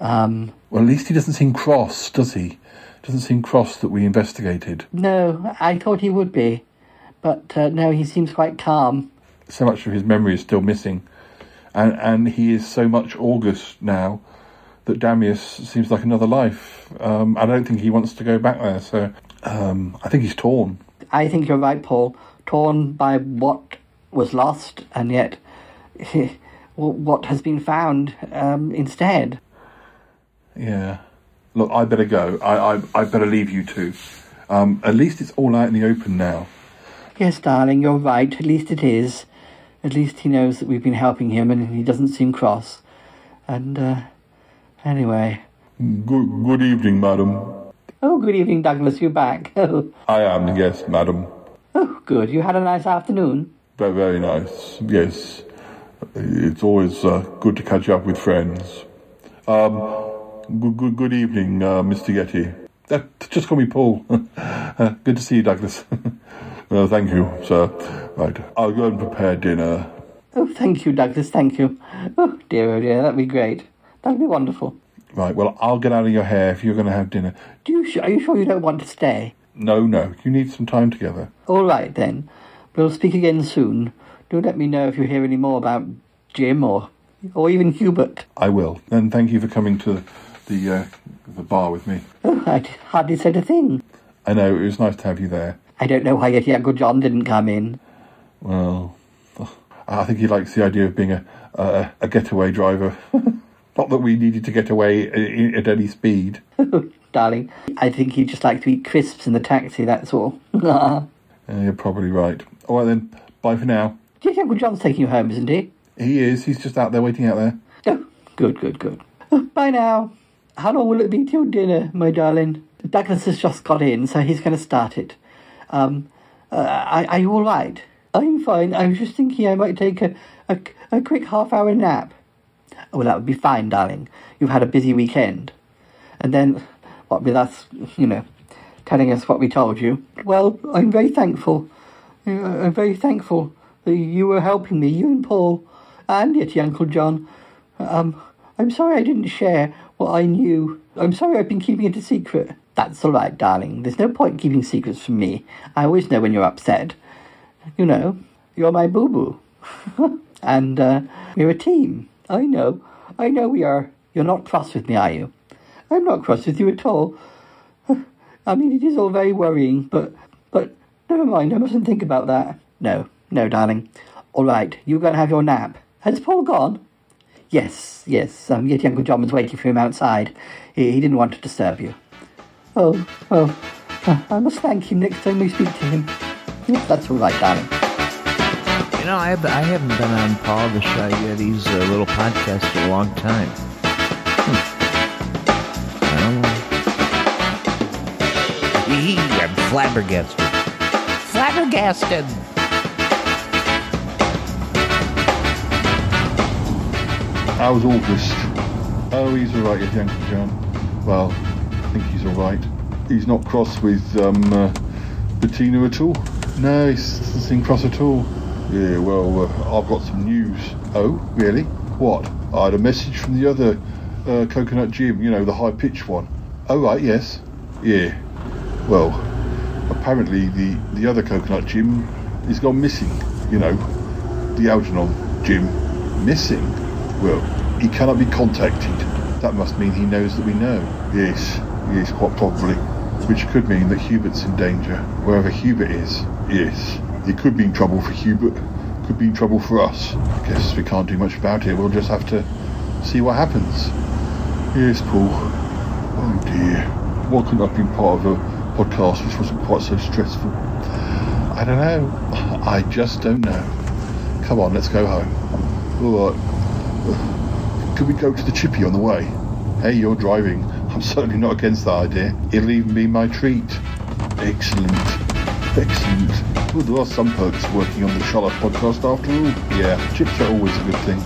Um, Well, at least he doesn't seem cross, does he? Doesn't seem cross that we investigated. no, I thought he would be, but uh, no, he seems quite calm. So much of his memory is still missing, and and he is so much August now that Dameus seems like another life. Um, I don't think he wants to go back there, so um, I think he's torn. I think you're right, Paul. Torn by what was lost, and yet what has been found um, instead. Yeah. Look, I better go. I I, I better leave you two. Um, at least it's all out in the open now. Yes, darling, you're right. At least it is. At least he knows that we've been helping him, and he doesn't seem cross. And uh, anyway. Good good evening, madam. Oh, good evening, Douglas. You're back. Oh, I am, yes, madam. oh, good. You had a nice afternoon. Very, very nice. Yes. It's always uh, good to catch up with friends. Um, good, good, good evening, uh, Mr. Yeti. Uh, just call me Paul. uh, good to see you, Douglas. well, thank you, sir. Right, I'll go and prepare dinner. Oh, thank you, Douglas. Thank you. Oh, dear, oh, dear. That'd be great. That'd be wonderful. Right, well, I'll get out of your hair if you're going to have dinner. Do you, are you sure you don't want to stay? No, no, you need some time together. All right, then. We'll speak again soon. Do let me know if you hear any more about Jim or or even Hubert. I will. And thank you for coming to the uh, the bar with me. Oh, I hardly said a thing. I know, it was nice to have you there. I don't know why yet Uncle John didn't come in. Well, I think he likes the idea of being a, a, a getaway driver. Not that we needed to get away i- at any speed. Darling, I think he'd just like to eat crisps in the taxi, that's all. Uh, you're probably right. All right then, bye for now. Do you think Uncle John's taking you home, isn't he? He is. He's just out there waiting out there. Oh, good, good, good. Bye now. How long will it be till dinner, my darling? Douglas has just got in, so he's going to start it. Um, uh, are, are you all right? I'm fine. I was just thinking I might take a, a, a quick half hour nap. Well, that would be fine, darling. You've had a busy weekend. And then, what with us, you know, telling us what we told you. Well, I'm very thankful. I'm very thankful that you were helping me, you and Paul, and yet Uncle John. Um, I'm sorry I didn't share what I knew. I'm sorry I've been keeping it a secret. That's all right, darling. There's no point keeping secrets from me. I always know when you're upset. You know, you're my boo boo. and uh, we're a team. I know. I know we are. You're not cross with me, are you? I'm not cross with you at all. I mean, it is all very worrying, but but never mind. I mustn't think about that. No, no, darling. All right, you go and have your nap. Has Paul gone? Yes, yes. Um, yet Uncle John was waiting for him outside. He, he didn't want to disturb you. Oh, uh, I must thank him next time we speak to him. That's all right, darling. You know, I, have, I haven't been on Paul the Shy Yeti's uh, little podcast in a long time. Hmm. I don't know. I'm flabbergasted. Flabbergasted. How's August? Oh, he's all right, is Uncle John. Well, I think he's all right. He's not cross with um, uh, Bettina at all. No, he doesn't seem cross at all. Yeah, well, uh, I've got some news. Oh, really? What? I had a message from the other uh, Coconut Jim, you know, the high pitched one. Oh, right, yes. Yeah. Well, apparently the, the other Coconut Jim is gone missing. You know, the Algernon Jim missing. Well, he cannot be contacted. That must mean he knows that we know. Yes, yes, quite probably. Which could mean that Hubert's in danger. Wherever Hubert is, yes. It could be in trouble for Hubert, could be in trouble for us. I guess we can't do much about it. We'll just have to see what happens. Yes, Paul. Oh dear. Why couldn't I have been part of a podcast which wasn't quite so stressful? I don't know. I just don't know. Come on, let's go home. All right. Could we go to the chippy on the way? Hey, you're driving. I'm certainly not against that idea. It'll even be my treat. Excellent. Excellent. Well, there are some perks working on the Shy Life podcast after all. Yeah, chips are always a good thing.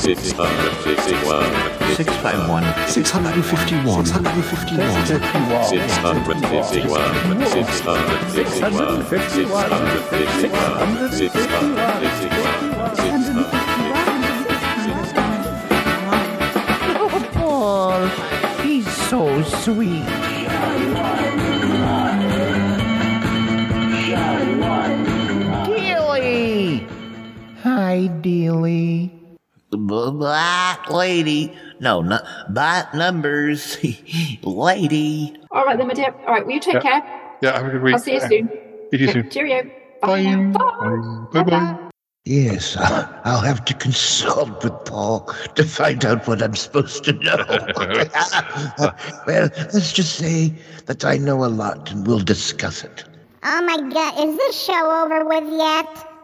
Six hundred fifty-one. Six five one. Six hundred and fifty-one. Six hundred and fifty-one. Six hundred fifty-one. Six hundred fifty-one. Six hundred fifty-one. Six hundred fifty-one. Oh, sweet. Dealy. Hi, Dealy. Black lady. No, not bot numbers. lady. All right then, my dear. All right, will you take Yeah. care? Yeah, have a good week. I'll see you soon. See you soon. Cheerio. Bye. now. Bye. Bye bye. Yes, I'll, I'll have to consult with Paul to find out what I'm supposed to know. well, let's just say that I know a lot and we'll discuss it. Oh my god, is this show over with yet?